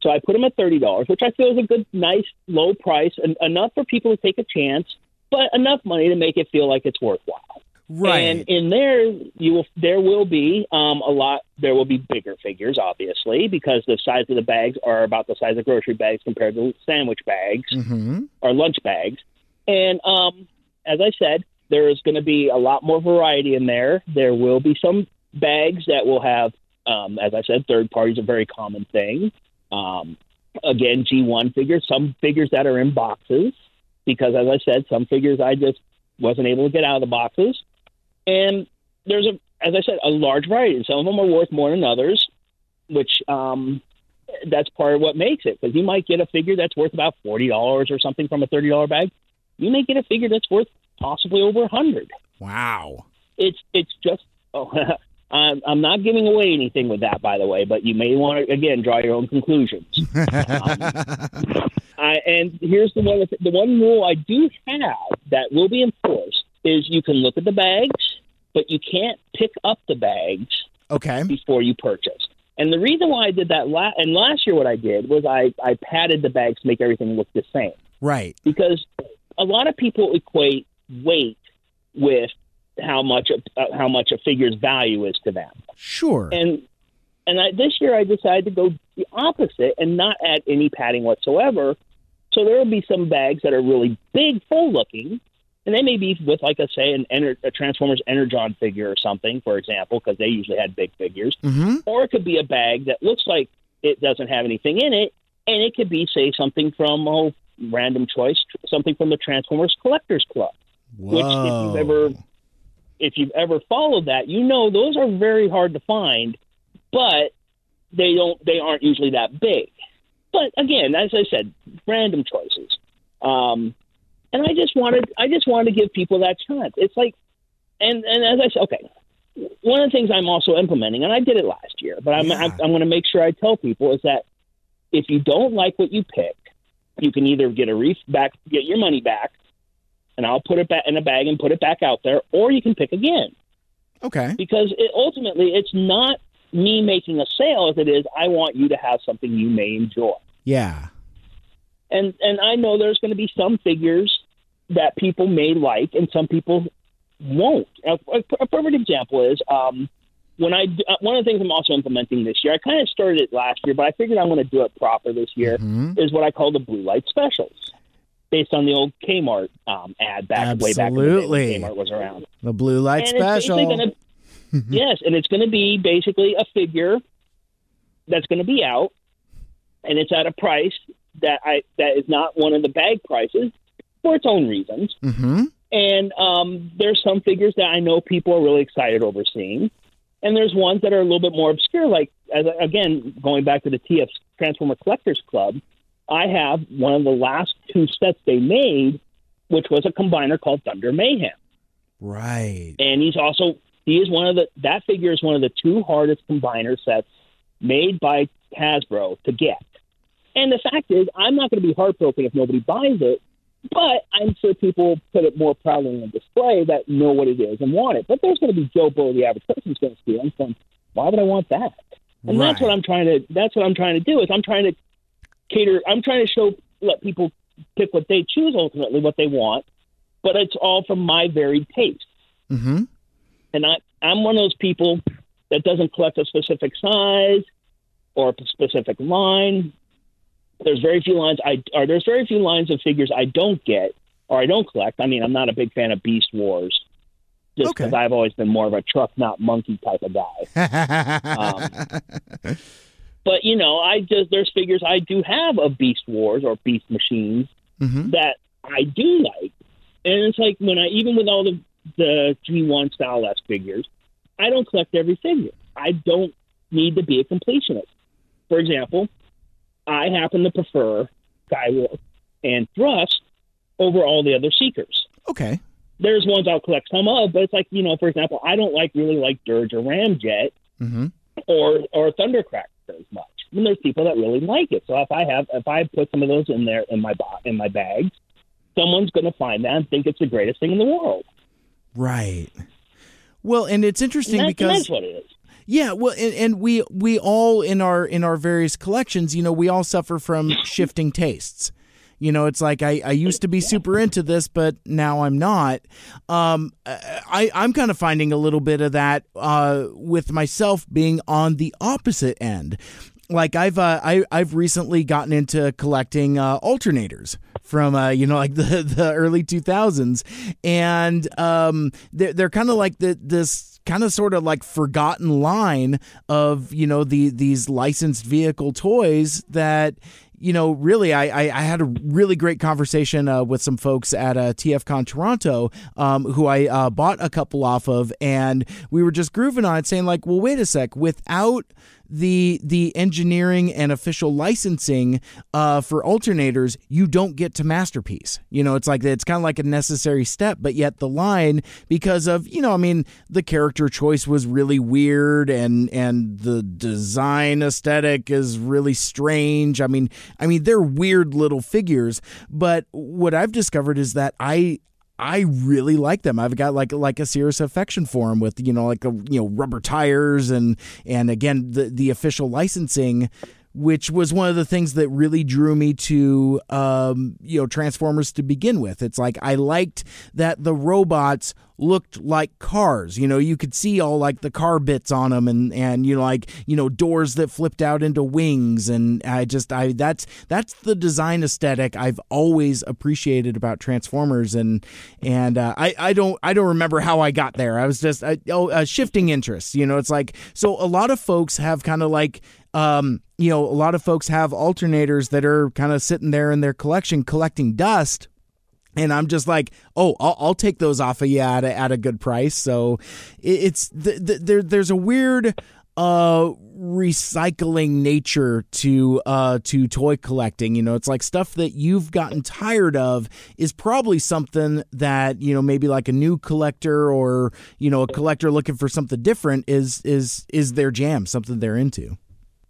[SPEAKER 7] So I put them at thirty dollars, which I feel is a good, nice, low price, and enough for people to take a chance, but enough money to make it feel like it's worthwhile.
[SPEAKER 5] Right.
[SPEAKER 7] And in there, you will there will be um, a lot. There will be bigger figures, obviously, because the size of the bags are about the size of grocery bags compared to sandwich bags
[SPEAKER 5] mm-hmm.
[SPEAKER 7] or lunch bags. And um, as I said, there is going to be a lot more variety in there. There will be some bags that will have, um, as I said, third parties a very common thing. Um, again, G1 figures, some figures that are in boxes, because as I said, some figures I just wasn't able to get out of the boxes. And there's a, as I said, a large variety. Some of them are worth more than others, which um, that's part of what makes it. Because you might get a figure that's worth about forty dollars or something from a thirty dollar bag. You may get a figure that's worth possibly over a hundred.
[SPEAKER 5] Wow.
[SPEAKER 7] It's it's just. Oh, I'm, I'm not giving away anything with that, by the way, but you may want to again draw your own conclusions. Um, I, and here's the one the one rule I do have that will be enforced is you can look at the bags, but you can't pick up the bags
[SPEAKER 5] Okay.
[SPEAKER 7] before you purchase. And the reason why I did that la- and last year what I did was I, I padded the bags to make everything look the same
[SPEAKER 5] Right.
[SPEAKER 7] because a lot of people equate weight with how much a, uh, how much a figure's value is to them.
[SPEAKER 5] Sure.
[SPEAKER 7] And and I, this year I decided to go the opposite and not add any padding whatsoever. So there will be some bags that are really big, full looking, and they may be with, like I say, an Ener- a Transformers Energon figure or something, for example, because they usually had big figures.
[SPEAKER 5] mm-hmm.
[SPEAKER 7] Or it could be a bag that looks like it doesn't have anything in it, and it could be, say, something from oh, random choice, something from the Transformers Collectors Club which if you've ever if you've ever followed that, you know those are very hard to find, but they don't they aren't usually that big. But again, as I said, random choices. Um, and I just wanted I just wanted to give people that chance. It's like, and and as I said, okay, one of the things I'm also implementing, and I did it last year, but I'm
[SPEAKER 5] Yeah.
[SPEAKER 7] I'm, I'm going to make sure I tell people is that if you don't like what you pick, you can either get a ref- back, get your money back, and I'll put it back in a bag and put it back out there, or you can pick again.
[SPEAKER 5] Okay.
[SPEAKER 7] Because it, ultimately, it's not me making a sale as it is I want you to have something you may enjoy.
[SPEAKER 5] Yeah.
[SPEAKER 7] And and I know there's going to be some figures that people may like and some people won't. A, a perfect example is um, when I uh, one of the things I'm also implementing this year. I kind of started it last year, but I figured I'm going to do it proper this year.
[SPEAKER 5] Mhm.
[SPEAKER 7] Is what I call the blue light specials, based on the old Kmart um, ad back way back in the day when Kmart was around.
[SPEAKER 5] The blue light
[SPEAKER 7] And
[SPEAKER 5] special.
[SPEAKER 7] gonna- yes, and it's going to be basically a figure that's going to be out, and it's at a price that I that is not one of the bag prices for its own reasons.
[SPEAKER 5] mm-hmm.
[SPEAKER 7] And um, there's some figures that I know people are really excited over seeing, and there's ones that are a little bit more obscure. Like as again, going back to the TF Transformer Collectors Club, I have one of the last two sets they made, which was a combiner called Thunder Mayhem
[SPEAKER 5] Right.
[SPEAKER 7] and he's also he is one of the that figure is one of the two hardest combiner sets made by Hasbro to get. And the fact is, I'm not going to be heartbroken if nobody buys it, but I'm sure people put it more proudly on display that know what it is and want it. But there's going to be Joe Blow, the average person's going to see it and saying, "Why would I want that?" And that's what I'm trying to. That's what I'm trying to do. Is I'm trying to cater. I'm trying to show let people pick what they choose ultimately what they want, but it's all from my varied taste
[SPEAKER 5] Mm-hmm.
[SPEAKER 7] and I, I'm one of those people that doesn't collect a specific size or a specific line. There's very few lines I or there's very few lines of figures I don't get or I don't collect. I mean, I'm not a big fan of Beast Wars, just
[SPEAKER 5] Okay.
[SPEAKER 7] because I've always been more of a truck not monkey type of guy. Um, but you know, I just there's figures I do have of Beast Wars or Beast Machines
[SPEAKER 5] mm-hmm.
[SPEAKER 7] that I do like. And it's like when I even with all the the G1 style S figures, I don't collect every figure. I don't need to be a completionist. For example, I happen to prefer Skywarp and Thrust over all the other Seekers.
[SPEAKER 5] Okay.
[SPEAKER 7] There's ones I'll collect some of, but it's like you know, for example, I don't like really like Dirge or Ramjet
[SPEAKER 5] Mm-hmm.
[SPEAKER 7] or or Thundercracker as much. And there's people that really like it. So if I have if I put some of those in there in my bo- in my bags, someone's going to find that and think it's the greatest thing in the world.
[SPEAKER 5] Right. Well, and it's interesting
[SPEAKER 7] And
[SPEAKER 5] because
[SPEAKER 7] that's what it is.
[SPEAKER 5] Yeah, well, and, and we we all in our in our various collections, you know, we all suffer from shifting tastes. You know, it's like I, I used to be super into this, but now I'm not. Um, I I'm kind of finding a little bit of that uh, with myself being on the opposite end. Like I've uh, I I've recently gotten into collecting uh, alternators from uh, you know like the the early 2000s, and um, they're they're kind of like the this kind of sort of like forgotten line of you know the these licensed vehicle toys that you know really I, I, I had a really great conversation uh, with some folks at uh, TFCon Toronto um, who I uh, bought a couple off of and we were just grooving on it saying like well wait a sec without the the engineering and official licensing uh, for alternators, you don't get to masterpiece. You know, it's like it's kind of like a necessary step, but yet the line because of you know, I mean, the character choice was really weird and and the design aesthetic is really strange. I mean, I mean they're weird little figures, but what I've discovered is that I I really like them. I've got like like a serious affection for them with you know like a, you know rubber tires and and again the the official licensing which was one of the things that really drew me to um, you know Transformers to begin with. It's like I liked that the robots looked like cars. You know, you could see all like the car bits on them, and and you know like you know doors that flipped out into wings, and I just I that's that's the design aesthetic I've always appreciated about Transformers, and and uh, I I don't I don't remember how I got there. I was just I, oh uh, shifting interests. You know, it's like so a lot of folks have kind of like um, you know, a lot of folks have alternators that are kind of sitting there in their collection collecting dust. And I'm just like, oh, I'll, I'll take those off of you at a, at a good price. So it, it's th- th- there. There's a weird uh recycling nature to uh to toy collecting you know it's like stuff that you've gotten tired of is probably something that you know maybe like a new collector or you know a collector looking for something different is is is their jam something they're into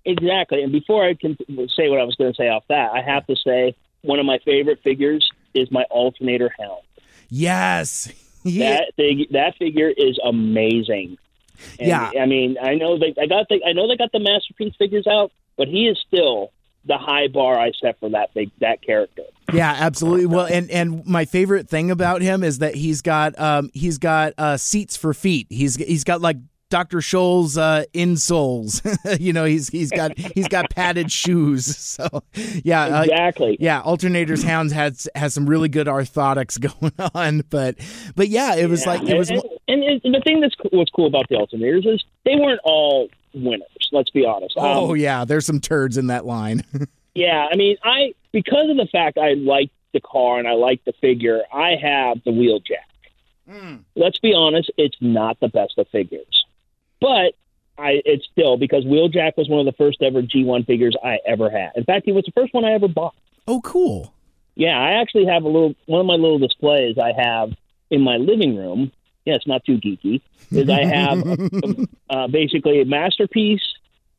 [SPEAKER 7] Exactly. And before I can say what I was going to say off that, I have to say one of my favorite figures is my alternator hound.
[SPEAKER 5] Yes. Yeah.
[SPEAKER 7] That thing, that figure is amazing. And,
[SPEAKER 5] Yeah.
[SPEAKER 7] I mean, I know they I got the I know they got the masterpiece figures out, but he is still the high bar I set for that big that character.
[SPEAKER 5] Yeah, absolutely. Well, and and my favorite thing about him is that he's got um he's got uh seats for feet. He's he's got like Dr. Scholl's uh insoles. you know, he's he's got he's got padded shoes. So, yeah, uh,
[SPEAKER 7] Exactly.
[SPEAKER 5] yeah, alternators hounds has has some really good orthotics going on, but but yeah, it was like it was
[SPEAKER 7] and, and, and the thing that's what's cool about the alternators is they weren't all winners. Let's be honest.
[SPEAKER 5] Oh
[SPEAKER 7] Um,
[SPEAKER 5] yeah, there's some turds in that line.
[SPEAKER 7] yeah. I mean, I because of the fact I like the car and I like the figure, I have the Wheeljack. Let's be honest, it's not the best of figures, but I it's still because Wheeljack was one of the first ever G1 figures I ever had. In fact, he was the first one I ever bought.
[SPEAKER 5] oh cool.
[SPEAKER 7] Yeah, I actually have a little one of my little displays I have in my living room. Yeah, it's not too geeky. Is I have uh, basically a masterpiece,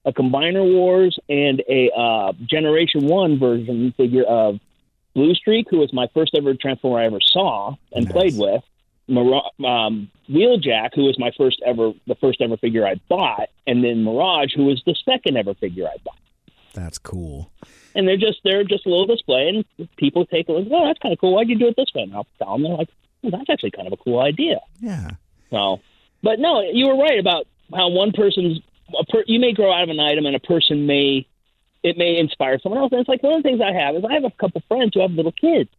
[SPEAKER 7] a Combiner Wars, and a uh, Generation One version figure of Bluestreak, who was my first ever Transformer I ever saw and
[SPEAKER 5] Nice.
[SPEAKER 7] played with. Um, Wheeljack, who was my first ever, the first ever figure I bought, and then Mirage, who was the second ever figure I bought
[SPEAKER 5] That's cool.
[SPEAKER 7] and they're just they're just a little display, and people take a look. Oh, that's kind of cool. Why'd you do it this way? And I'll tell them. They're like, well, that's actually kind of a cool idea.
[SPEAKER 5] Yeah.
[SPEAKER 7] So, but no, you were right about how one person's a per, you may grow out of an item, and a person may it may inspire someone else. And it's like one of the things I have is I have a couple friends who have little kids,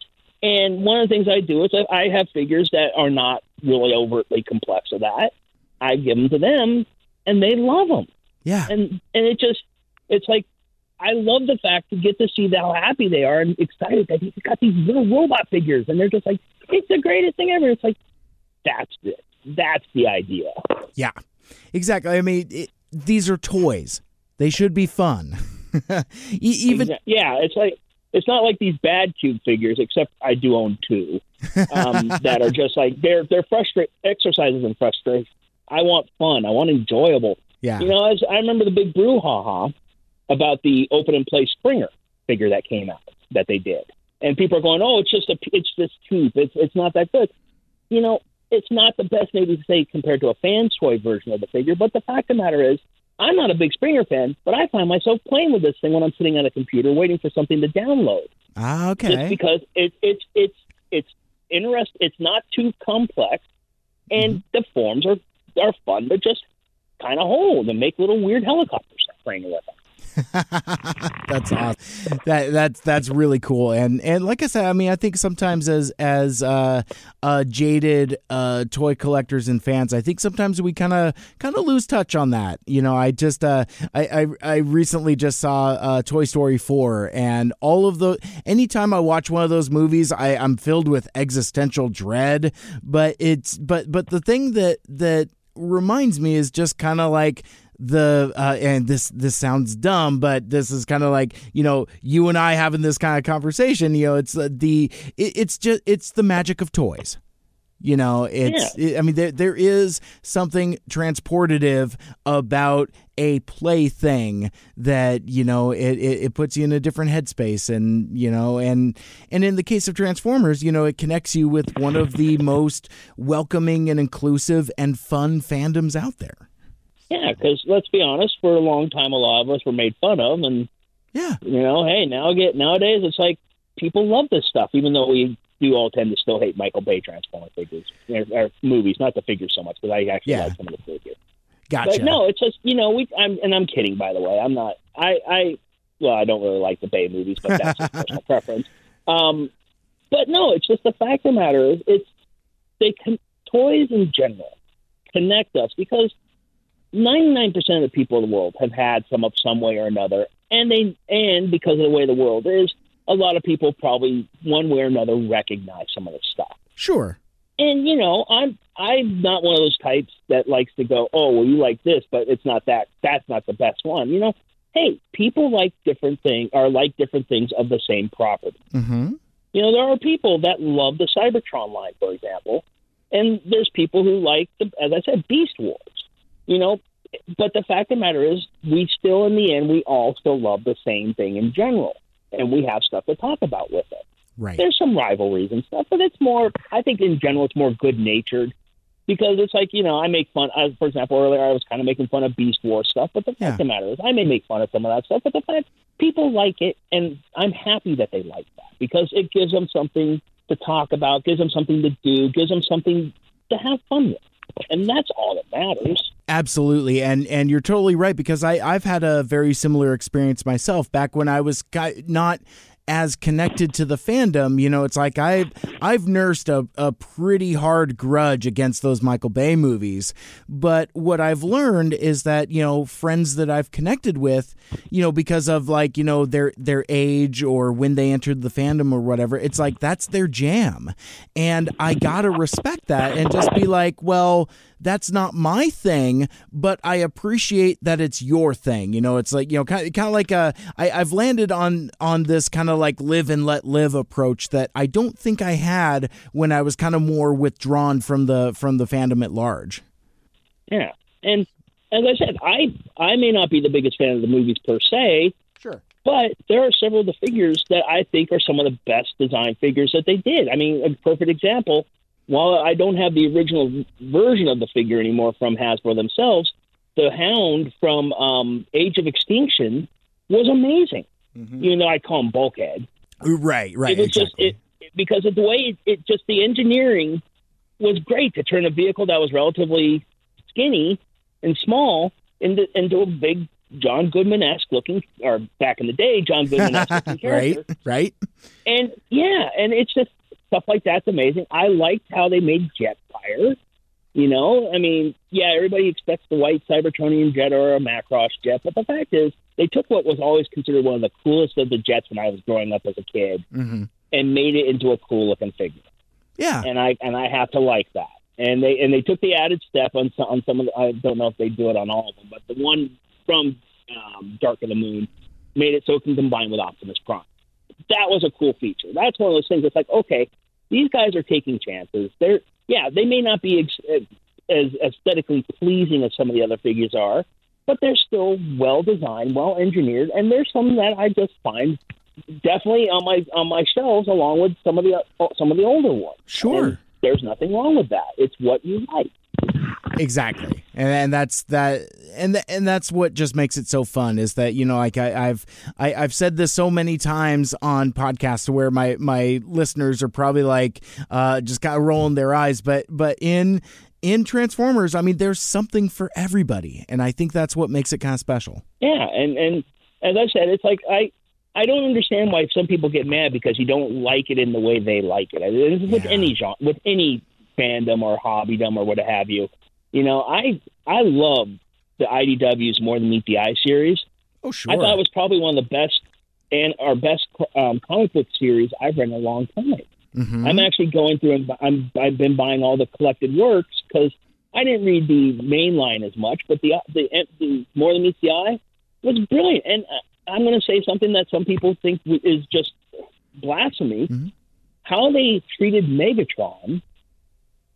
[SPEAKER 7] and one of the things I do is I I have figures that are not really overtly complex of that. I give them to them, and they love them
[SPEAKER 5] Yeah.
[SPEAKER 7] and and it just it's like I love the fact to get to see how happy they are and excited that he's got these little robot figures and they're just like it's the greatest thing ever. It's like that's it. That's the idea.
[SPEAKER 5] Yeah, exactly. I mean, it, these are toys. They should be fun. Even
[SPEAKER 7] yeah, it's like it's not like these bad cube figures, except I do own two um, that are just like they're they're frustrate exercises and frustration. I want fun. I want enjoyable.
[SPEAKER 5] yeah,
[SPEAKER 7] You know, as I remember the big brouhaha about the open and play Springer figure that came out that they did, and people are going, "Oh, it's just a, it's this tube. It's it's not that good." You know, it's not the best maybe to say compared to a fan toy version of the figure, but the fact of the matter is, I'm not a big Springer fan, but I find myself playing with this thing when I'm sitting on a computer waiting for something to download
[SPEAKER 5] ah, okay.
[SPEAKER 7] just because it, it's it's it's interest. It's not too complex, and the forms are are fun to just kind of hold and make little weird helicopters playing with them.
[SPEAKER 5] that's awesome. That that's that's really cool. And and like I said, I mean, I think sometimes as as uh, uh, jaded uh, toy collectors and fans, I think sometimes we kind of kind of lose touch on that. You know, I just uh, I, I I recently just saw uh, Toy Story four, and all of the anytime I watch one of those movies, I I'm filled with existential dread. But it's but but the thing that that reminds me is just kind of like the uh, and this this sounds dumb, but this is kind of like you know you and I having this kind of conversation. You know, it's uh, the it, it's just it's the magic of toys. You know, it's it, I mean there there is something transportative about a plaything that you know it, it it puts you in a different headspace and you know and and in the case of Transformers, you know it connects you with one of the most welcoming and inclusive and fun fandoms out there.
[SPEAKER 7] Yeah, because let's be honest, for a long time, a lot of us were made fun of, and
[SPEAKER 5] Yeah.
[SPEAKER 7] you know, hey, now get nowadays it's like people love this stuff, even though we do all tend to still hate Michael Bay Transformer figures or, or movies, not the figures so much, because I actually
[SPEAKER 5] Yeah.
[SPEAKER 7] like some of the figures.
[SPEAKER 5] Gotcha.
[SPEAKER 7] But no, it's just you know we. I'm and I'm kidding by the way. I'm not. I I well, I don't really like the Bay movies, but that's just personal preference. Um, but no, it's just the fact of the matter is it's they can toys in general connect us because 99% of the people in the world have had some of some way or another, and they and because of the way the world is, a lot of people probably one way or another recognize some of the stuff.
[SPEAKER 5] Sure.
[SPEAKER 7] and you know i'm i'm not one of those types that likes to go oh well you like this but it's not that that's not the best one. You know hey people like different things or like different things of the same property.
[SPEAKER 5] Mm-hmm.
[SPEAKER 7] you know there are people that love the cybertron line for example and there's people who like the as i said beast wars you know but the fact of the matter is, we still, in the end, we all still love the same thing in general, and we have stuff to talk about with it.
[SPEAKER 5] Right.
[SPEAKER 7] There's some rivalries and stuff, but it's more. I think in general, it's more good natured because it's like you know I make fun. I, for example, earlier I was kind of making fun of Beast War stuff, but the
[SPEAKER 5] Yeah.
[SPEAKER 7] fact of the matter is, I may make fun of some of that stuff, but the fact people like it, and I'm happy that they like that because it gives them something to talk about, gives them something to do, gives them something to have fun with, and that's all that matters.
[SPEAKER 5] Absolutely, and and you're totally right because I I've had a very similar experience myself back when I was not as connected to the fandom. You know, it's like I've I've nursed a, a pretty hard grudge against those Michael Bay movies, but what I've learned is that you know friends that I've connected with, you know, because of like you know their their age or when they entered the fandom or whatever, it's like that's their jam, and I gotta respect that and just be like, well that's not my thing, but I appreciate that it's your thing. You know, it's like you know, kind of, kind of like a, I, I've landed on on this kind of like live and let live approach that I don't think I had when I was kind of more withdrawn from the from the fandom at large.
[SPEAKER 7] Yeah, and as I said, I I may not be the biggest fan of the movies per se,
[SPEAKER 5] Sure.
[SPEAKER 7] but there are several of the figures that I think are some of the best design figures that they did. I mean, a perfect example. While I don't have the original version of the figure anymore from Hasbro themselves, the Hound from um, Age of Extinction was amazing. Even though I call him Bulkhead,
[SPEAKER 5] Right. Right.
[SPEAKER 7] it
[SPEAKER 5] exactly.
[SPEAKER 7] just it because of the way it, it just the engineering was great to turn a vehicle that was relatively skinny and small into into a big John Goodman esque looking or back in the day John Goodman esque
[SPEAKER 5] right. Right.
[SPEAKER 7] And yeah, and it's just stuff like that's amazing. I liked how they made Jetfire. You know, I mean, yeah, everybody expects the white Cybertronian jet or a Macross jet, but the fact is, they took what was always considered one of the coolest of the jets when I was growing up as a kid
[SPEAKER 5] hmm
[SPEAKER 7] and made it into a cool looking figure
[SPEAKER 5] Yeah.
[SPEAKER 7] and I and I have to like that. And they and they took the added step on some, on some of the, I don't know if they do it on all of them, but the one from um, Dark of the Moon made it so it can combine with Optimus Prime. That was a cool feature. That's one of those things. It's like okay, these guys are taking chances. They're yeah, they may not be ex- as aesthetically pleasing as some of the other figures are, but they're still well designed, well engineered, and there's some that I just find definitely on my on my shelves along with some of the uh, some of the older ones.
[SPEAKER 5] Sure.
[SPEAKER 7] And there's nothing wrong with that. It's what you like.
[SPEAKER 5] Exactly, and, and that's that, and th- and that's what just makes it so fun is that you know, like I, I've I, I've said this so many times on podcasts where my my listeners are probably like uh, just kind of rolling their eyes, but but in in Transformers, I mean, there's something for everybody, and I think that's what makes it kind of special.
[SPEAKER 7] Yeah, and and as I said, it's like I I don't understand why some people get mad because you don't like it in the way they like it. With
[SPEAKER 5] Yeah.
[SPEAKER 7] any genre, with any fandom or hobbydom or what have you. You know, I I love the IDW's More Than Meet the Eye series.
[SPEAKER 5] Oh, sure.
[SPEAKER 7] I thought it was probably one of the best and our best um, comic book series I've read in a long time.
[SPEAKER 5] Mhm.
[SPEAKER 7] I'm actually going through and I'm I've been buying all the collected works because I didn't read the main line as much, but the the, the more than meets the eye was brilliant. And uh, I'm going to say something that some people think is just blasphemy.
[SPEAKER 5] Mhm.
[SPEAKER 7] How they treated Megatron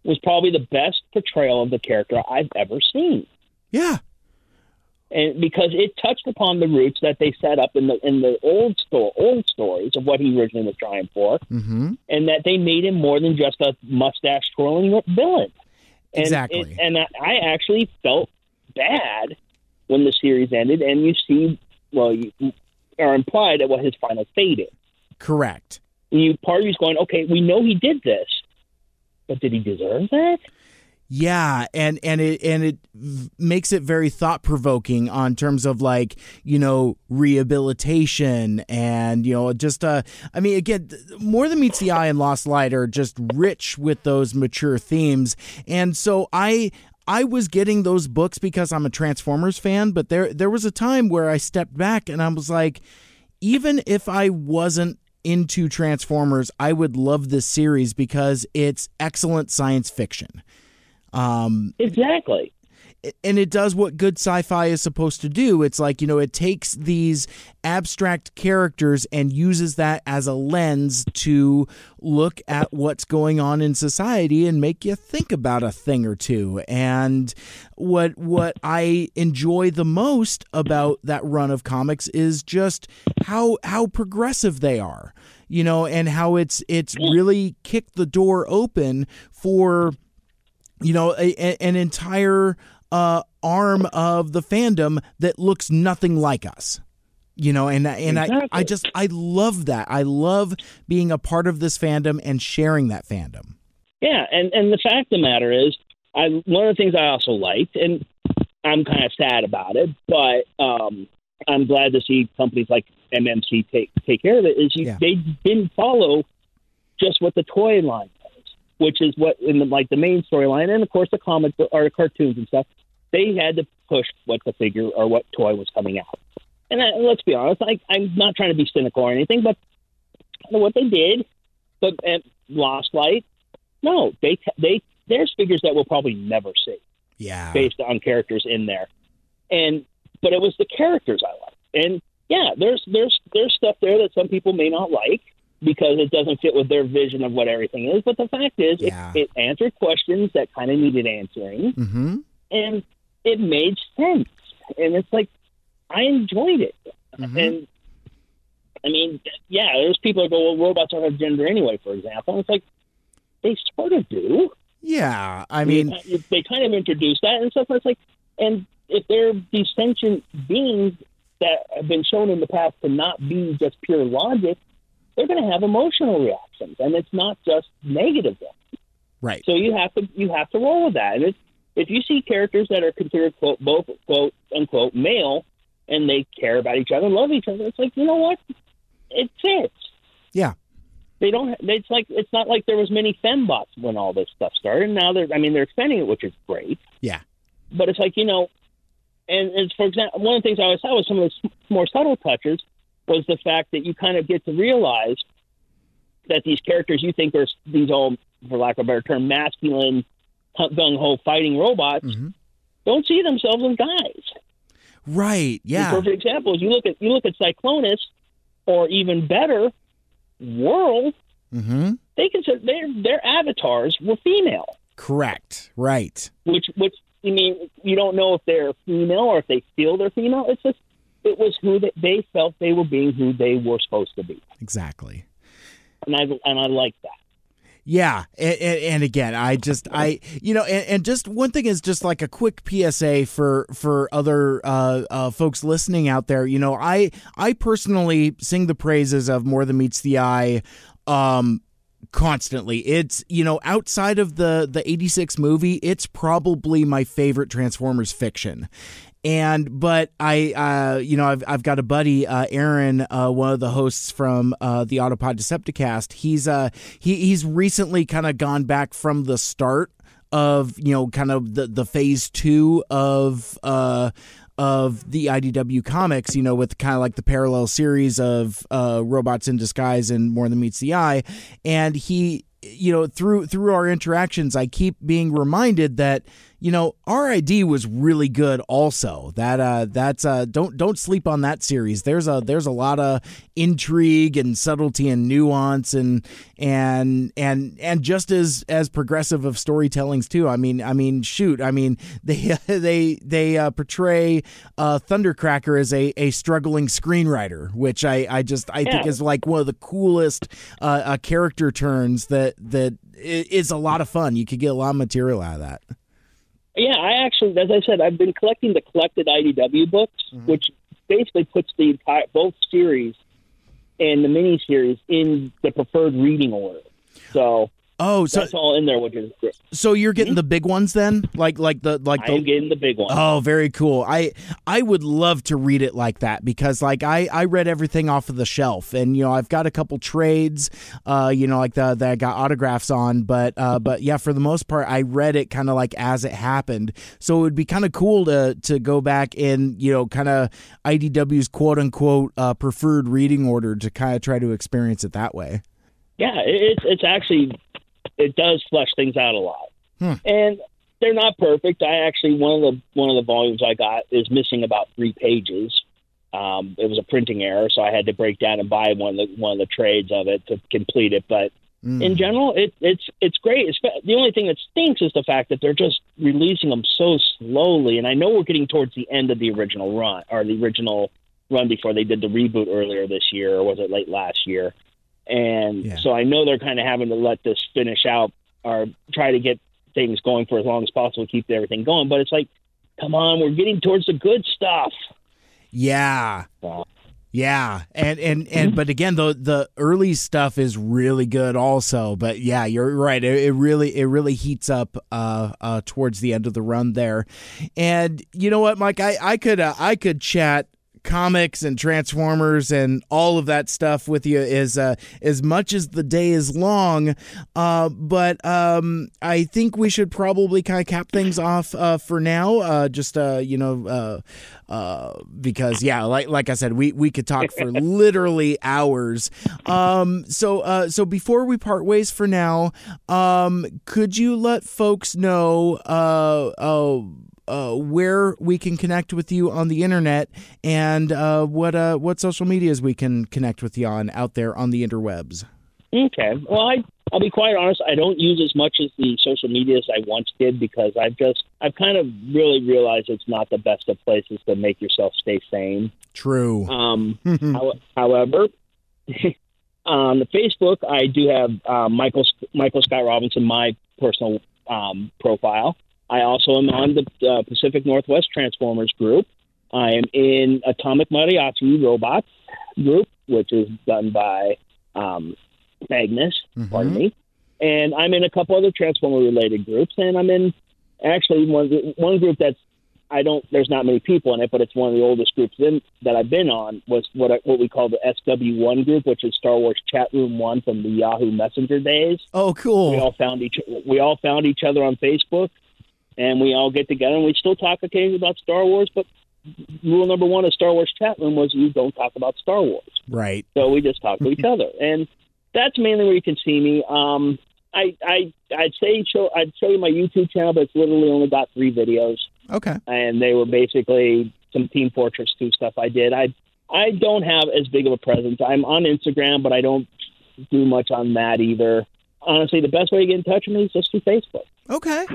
[SPEAKER 7] was probably the best portrayal of the character I've ever seen
[SPEAKER 5] yeah,
[SPEAKER 7] and because it touched upon the roots that they set up in the in the old sto- old stories of what he originally was trying for,
[SPEAKER 5] hmm
[SPEAKER 7] and that they made him more than just a mustache twirling villain. And
[SPEAKER 5] Exactly.
[SPEAKER 7] it- and I I actually felt bad when the series ended, and you see, well, you are implied at what his final fate is.
[SPEAKER 5] correct.
[SPEAKER 7] And you part of you's going, okay, we know he did this, but did he deserve that?
[SPEAKER 5] Yeah, and and it and it makes it very thought provoking on terms of like you know rehabilitation and you know just uh I mean again more than meets the eye and Lost Light are just rich with those mature themes, and so I. I was getting those books because I'm a Transformers fan, but there there was a time where I stepped back and I was like, even if I wasn't into Transformers, I would love this series because it's excellent science fiction. Um,
[SPEAKER 7] Exactly.
[SPEAKER 5] And it does what good sci-fi is supposed to do. It's like you know, it takes these abstract characters and uses that as a lens to look at what's going on in society and make you think about a thing or two. And what what I enjoy the most about that run of comics is just how how progressive they are. You know, and how it's it's really kicked the door open for you know a, a, an entire uh, arm of the fandom that looks nothing like us you know and and
[SPEAKER 7] Exactly.
[SPEAKER 5] I, I just i love that i love being a part of this fandom and sharing that fandom
[SPEAKER 7] Yeah, and and the fact of the matter is, I one of the things I also liked, and I'm kind of sad about it, but um, I'm glad to see companies like MMC take take care of it. Is you,
[SPEAKER 5] Yeah.
[SPEAKER 7] they didn't follow just what the toy line was, which is what in the, like the main storyline, and of course the comic or the cartoons and stuff. They had to push what the figure or what toy was coming out. And I, let's be honest, I, I'm not trying to be cynical or anything, but what they did, but and Lost Light, no, they they there's figures that we'll probably never see
[SPEAKER 5] yeah
[SPEAKER 7] based on characters in there, and but it was the characters I liked, and yeah, there's there's there's stuff there that some people may not like because it doesn't fit with their vision of what everything is. But the fact is,
[SPEAKER 5] Yeah.
[SPEAKER 7] it, it answered questions that kind of needed answering,
[SPEAKER 5] mm-hmm
[SPEAKER 7] and it made sense, and it's like I enjoyed it,
[SPEAKER 5] Mhm.
[SPEAKER 7] and. I mean, yeah, there's people that go, well, robots don't have gender anyway, for example. And it's like, they sort of do.
[SPEAKER 5] yeah i mean
[SPEAKER 7] they, they kind of introduce that and stuff. It's like, and if they're these sentient beings that have been shown in the past to not be just pure logic, they're going to have emotional reactions, and it's not just negative ones.
[SPEAKER 5] right
[SPEAKER 7] So you have to you have to roll with that. And it's, if you see characters that are considered quote both quote unquote male, and they care about each other, love each other, it's like you know what, it fits.
[SPEAKER 5] yeah
[SPEAKER 7] They don't. It's like it's not like there was many fembots when all this stuff started. Now they're. I mean, they're expanding it, which is great.
[SPEAKER 5] yeah
[SPEAKER 7] But it's like you know, and it's for example, one of the things I always thought was some of the more subtle touches was the fact that you kind of get to realize that these characters you think are these all, for lack of a better term, masculine, gung ho fighting robots
[SPEAKER 5] Mhm.
[SPEAKER 7] don't see themselves as guys.
[SPEAKER 5] right
[SPEAKER 7] The
[SPEAKER 5] yeah
[SPEAKER 7] perfect example is you look at you look at Cyclonus, or even better, World.
[SPEAKER 5] mm-hmm
[SPEAKER 7] They consider their their avatars were female.
[SPEAKER 5] correct right
[SPEAKER 7] which which I mean you don't know if they're female or if they feel they're female. It's just it was who they, they felt they were being who they were supposed to be,
[SPEAKER 5] exactly
[SPEAKER 7] and I and I like that.
[SPEAKER 5] Yeah, and, and again, I just I you know, and, and just one thing is just like a quick PSA for for other uh, uh, folks listening out there. You know, I I personally sing the praises of More Than Meets the Eye. Um, constantly it's you know outside of the the 86 movie it's probably my favorite transformers fiction and but I, uh, you know, I've I've got a buddy, uh, Aaron, uh, one of the hosts from uh, the Autopod Decepticast. He's uh he he's recently kind of gone back from the start of you know kind of the the phase two of uh of the IDW comics, you know, with kind of like the parallel series of uh, robots in disguise and more than meets the eye, and he you know through through our interactions i keep being reminded that you know RID was really good also. That uh that's uh don't don't sleep on that series. There's a there's a lot of intrigue and subtlety and nuance and and and and just as as progressive of storytellings too. I mean i mean shoot i mean they they they uh, portray uh thundercracker as a a struggling screenwriter which i i just i think is like one of the coolest uh, uh character turns that that is a lot of fun. You could get a lot of material out of that
[SPEAKER 7] Yeah, I actually, as I said, I've been collecting the collected IDW books, mm-hmm. which basically puts the entire both series and the mini series in the preferred reading order. So
[SPEAKER 5] oh so
[SPEAKER 7] that's all in there, which is great.
[SPEAKER 5] so you're getting the big ones then like like the like
[SPEAKER 7] I am
[SPEAKER 5] the
[SPEAKER 7] getting the big one.
[SPEAKER 5] Oh, very cool. I I would love to read it like that because like I I read everything off of the shelf and you know I've got a couple trades uh you know like the that I got autographs on but uh but yeah for the most part I read it kind of like as it happened. So it would be kind of cool to to go back in, you know, kind of IDW's quote unquote uh preferred reading order to kind of try to experience it that way.
[SPEAKER 7] Yeah, it's it's actually it does flesh things out a lot.
[SPEAKER 5] Hmm.
[SPEAKER 7] And they're not perfect. I actually one of the one of the volumes I got is missing about three pages. Um, it was a printing error, so I had to break down and buy one of the one of the trades of it to complete it. But in general, it, it's it's great. It's, the only thing that stinks is the fact that they're just releasing them so slowly. And I know we're getting towards the end of the original run or the original run before they did the reboot earlier this year, or was it late last year? And
[SPEAKER 5] Yeah.
[SPEAKER 7] so I know they're kind of having to let this finish out or try to get things going for as long as possible, keep everything going. But it's like, come on, we're getting towards the good stuff.
[SPEAKER 5] Yeah. Yeah, and and and but again, the the early stuff is really good also. But yeah, you're right. It, it really it really heats up uh, uh, towards the end of the run there, and you know what, Mike, I I could uh, I could chat comics and transformers and all of that stuff with you is uh, as much as the day is long uh, but um, I think we should probably kind of cap things off uh, for now uh, just uh, you know uh, uh, because yeah like like I said we we could talk for literally hours. Um, so uh, so before we part ways for now um, could you let folks know uh, where we can connect with you on the internet and uh, what uh, what social medias we can connect with you on out there on the interwebs.
[SPEAKER 7] Okay. Well, I I'll be quite honest. I don't use as much as the social media as I once did because I've just I've kind of really realized it's not the best of places to make yourself stay sane.
[SPEAKER 5] True.
[SPEAKER 7] Um, how, however, on the Facebook, I do have uh, Michael Michael Scott Robinson, my personal um, profile. I also am on the uh, Pacific Northwest Transformers group. I am in Atomic Mariachi Robots group, which is done by um, Magnus. Pardon me. And I'm in a couple other Transformer related groups, and I'm in actually one one group that's I don't. There's not many people in it, but it's one of the oldest groups in, that I've been on. Was what I, what we call the SW1 group, which is Star Wars Chat Room One from the Yahoo Messenger days.
[SPEAKER 5] oh, cool!
[SPEAKER 7] We all found each we all found each other on Facebook, and we all get together and we still talk occasionally about Star Wars. But rule number one of Star Wars Chat Room was you don't talk about Star Wars.
[SPEAKER 5] Right.
[SPEAKER 7] So we just talk to each other, and that's mainly where you can see me. Um, I I I'd say show I'd show you my YouTube channel, but it's literally only got three videos,
[SPEAKER 5] Okay.
[SPEAKER 7] and they were basically some Team Fortress 2 stuff I did. I I don't have as big of a presence. I'm on Instagram, but I don't do much on that either. Honestly, the best way to get in touch with me is just through Facebook.
[SPEAKER 5] Okay.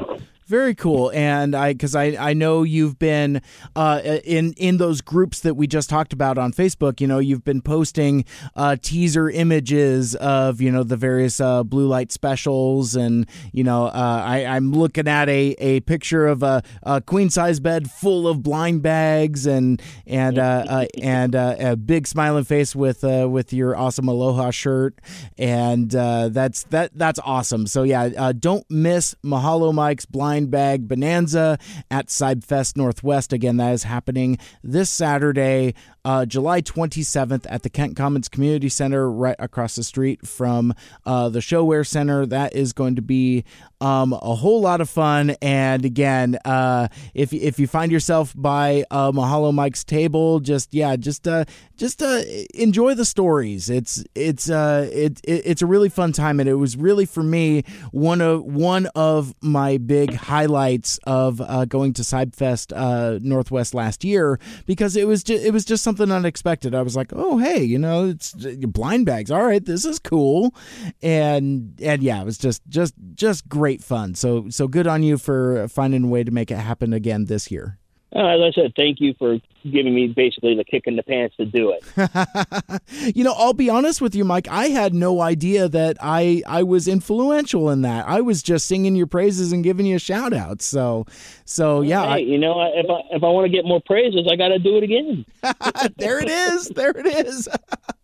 [SPEAKER 5] Very cool, and I because I, I know you've been uh, in in those groups that we just talked about on Facebook. You know, you've been posting uh, teaser images of you know the various uh, blue light specials, and you know uh, I, I'm looking at a, a picture of a, a queen size bed full of blind bags, and and uh, uh, and a big smiling face with with your awesome aloha shirt, and that's that that's awesome. So yeah, don't miss Mahalo Mike's Blind Bag Bonanza at Cybfest Northwest. Again, that is happening this Saturday, uh, July 27th at the Kent Commons Community Center, right across the street from uh, the ShoWare Center. That is going to be um, a whole lot of fun. And again, uh, if if you find yourself by uh, Mahalo Mike's table, just yeah, just uh, just uh, enjoy the stories. It's it's uh, it, it it's a really fun time, and it was really for me one of one of my big highlights of uh, going to Cybfest uh, Northwest last year because it was just, it was just something unexpected. I was like, oh hey, you know, it's blind bags. All right, this is cool, and and yeah, it was just just just great fun. So so good on you for finding a way to make it happen again this year.
[SPEAKER 7] Uh, as I said, thank you for giving me basically the kick in the pants to do it.
[SPEAKER 5] you know, I'll be honest with you, Mike. I had no idea that I I was influential in that. I was just singing your praises and giving you a shout out. So, so yeah,
[SPEAKER 7] hey, you know, if I if I want to get more praises, I got to do it again.
[SPEAKER 5] There it is. There it is.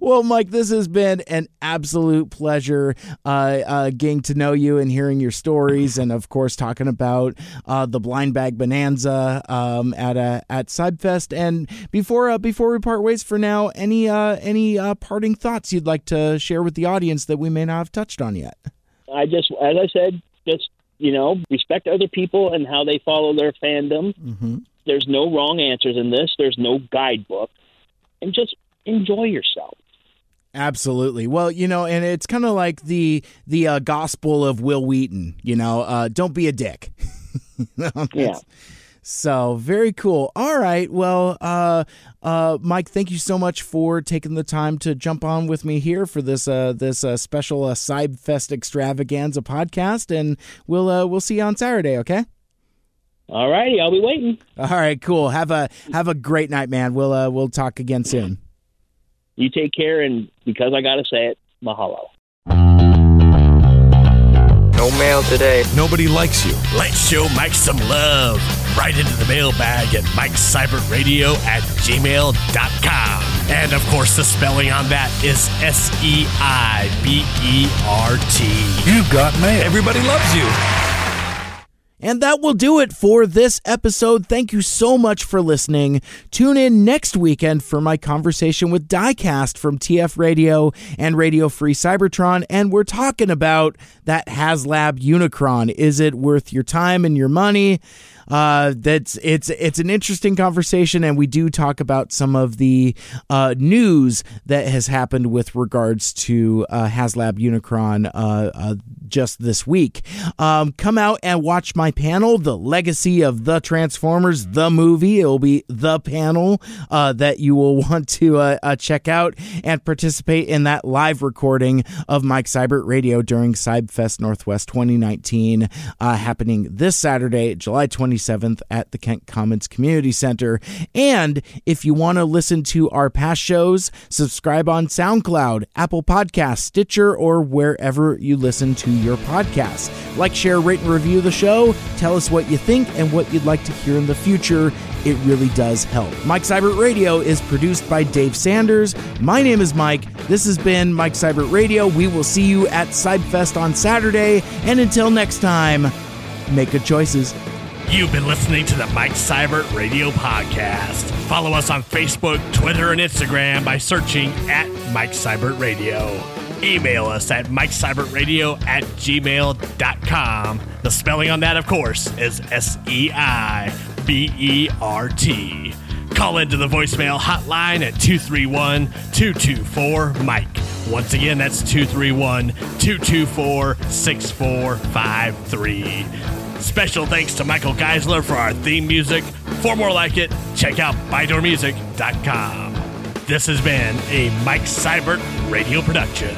[SPEAKER 5] well, Mike, this has been an absolute pleasure uh, uh, getting to know you and hearing your stories, and of course, talking about uh, the Blind Bag Bonanza um, at uh, at Cybfest. And before uh, before we part ways for now, any uh, any uh, parting thoughts you'd like to share with the audience that we may not have touched on yet?
[SPEAKER 7] I just, as I said, just you know, respect other people and how they follow their fandom.
[SPEAKER 5] Mm-hmm.
[SPEAKER 7] There's no wrong answers in this. There's no guidebook, and just enjoy yourself.
[SPEAKER 5] Absolutely. Well, you know, and it's kind of like the the uh, gospel of Wil Wheaton. You know, uh, don't be a dick.
[SPEAKER 7] yeah.
[SPEAKER 5] So very cool. All right. Well, uh, uh, Mike, thank you so much for taking the time to jump on with me here for this uh, this uh, special uh, Cybfest extravaganza podcast, and we'll uh, we'll see you on Saturday. Okay.
[SPEAKER 7] All righty, I'll be waiting.
[SPEAKER 5] All right. Cool. Have a have a great night, man. We'll uh, we'll talk again soon.
[SPEAKER 7] You take care, and because I got to say it, mahalo.
[SPEAKER 2] No mail today.
[SPEAKER 3] Nobody likes you. Let's show Mike some love. Right into the mailbag at MikeSeibertRadio at gmail.com. And of course, the spelling on that is S E I B E R T.
[SPEAKER 1] You've got mail.
[SPEAKER 3] Everybody loves you.
[SPEAKER 5] And that will do it for this episode. Thank you so much for listening. Tune in next weekend for my conversation with Diecast from TF Radio and Radio Free Cybertron. And we're talking about that HasLab Unicron. Is it worth your time and your money? Uh, that's it's it's an interesting conversation, and we do talk about some of the uh, news that has happened with regards to uh, HasLab Unicron uh, uh, just this week. Um, come out and watch my panel, "The Legacy of the Transformers," the movie. It will be the panel uh, that you will want to uh, uh, check out and participate in that live recording of Mike Seibert Radio during Cybfest Northwest 2019, uh, happening this Saturday, July 27th at the Kent Commons Community Center. And if you want to listen to our past shows, subscribe on SoundCloud, Apple Podcasts, Stitcher, or wherever you listen to your podcasts. Like, share, rate, and review the show. Tell us what you think and what you'd like to hear in the future. It really does help. Mike Seibert Radio is produced by Dave Sanders. My name is Mike. This has been Mike Seibert Radio. We will see you at Cybfest on Saturday. And until next time, make good choices.
[SPEAKER 3] You've been listening to the Mike Seibert Radio Podcast. Follow us on Facebook, Twitter, and Instagram by searching at Mike Seibert Radio. Email us at MikeSeibertRadio at gmail.com. The spelling on that, of course, is S E I B E R T. Call into the voicemail hotline at 231 224 Mike. Once again, that's 231 224 6453. Special thanks to Michael Geisler for our theme music. For more like it, check out ByDoorMusic.com. This has been a Mike Seibert radio production.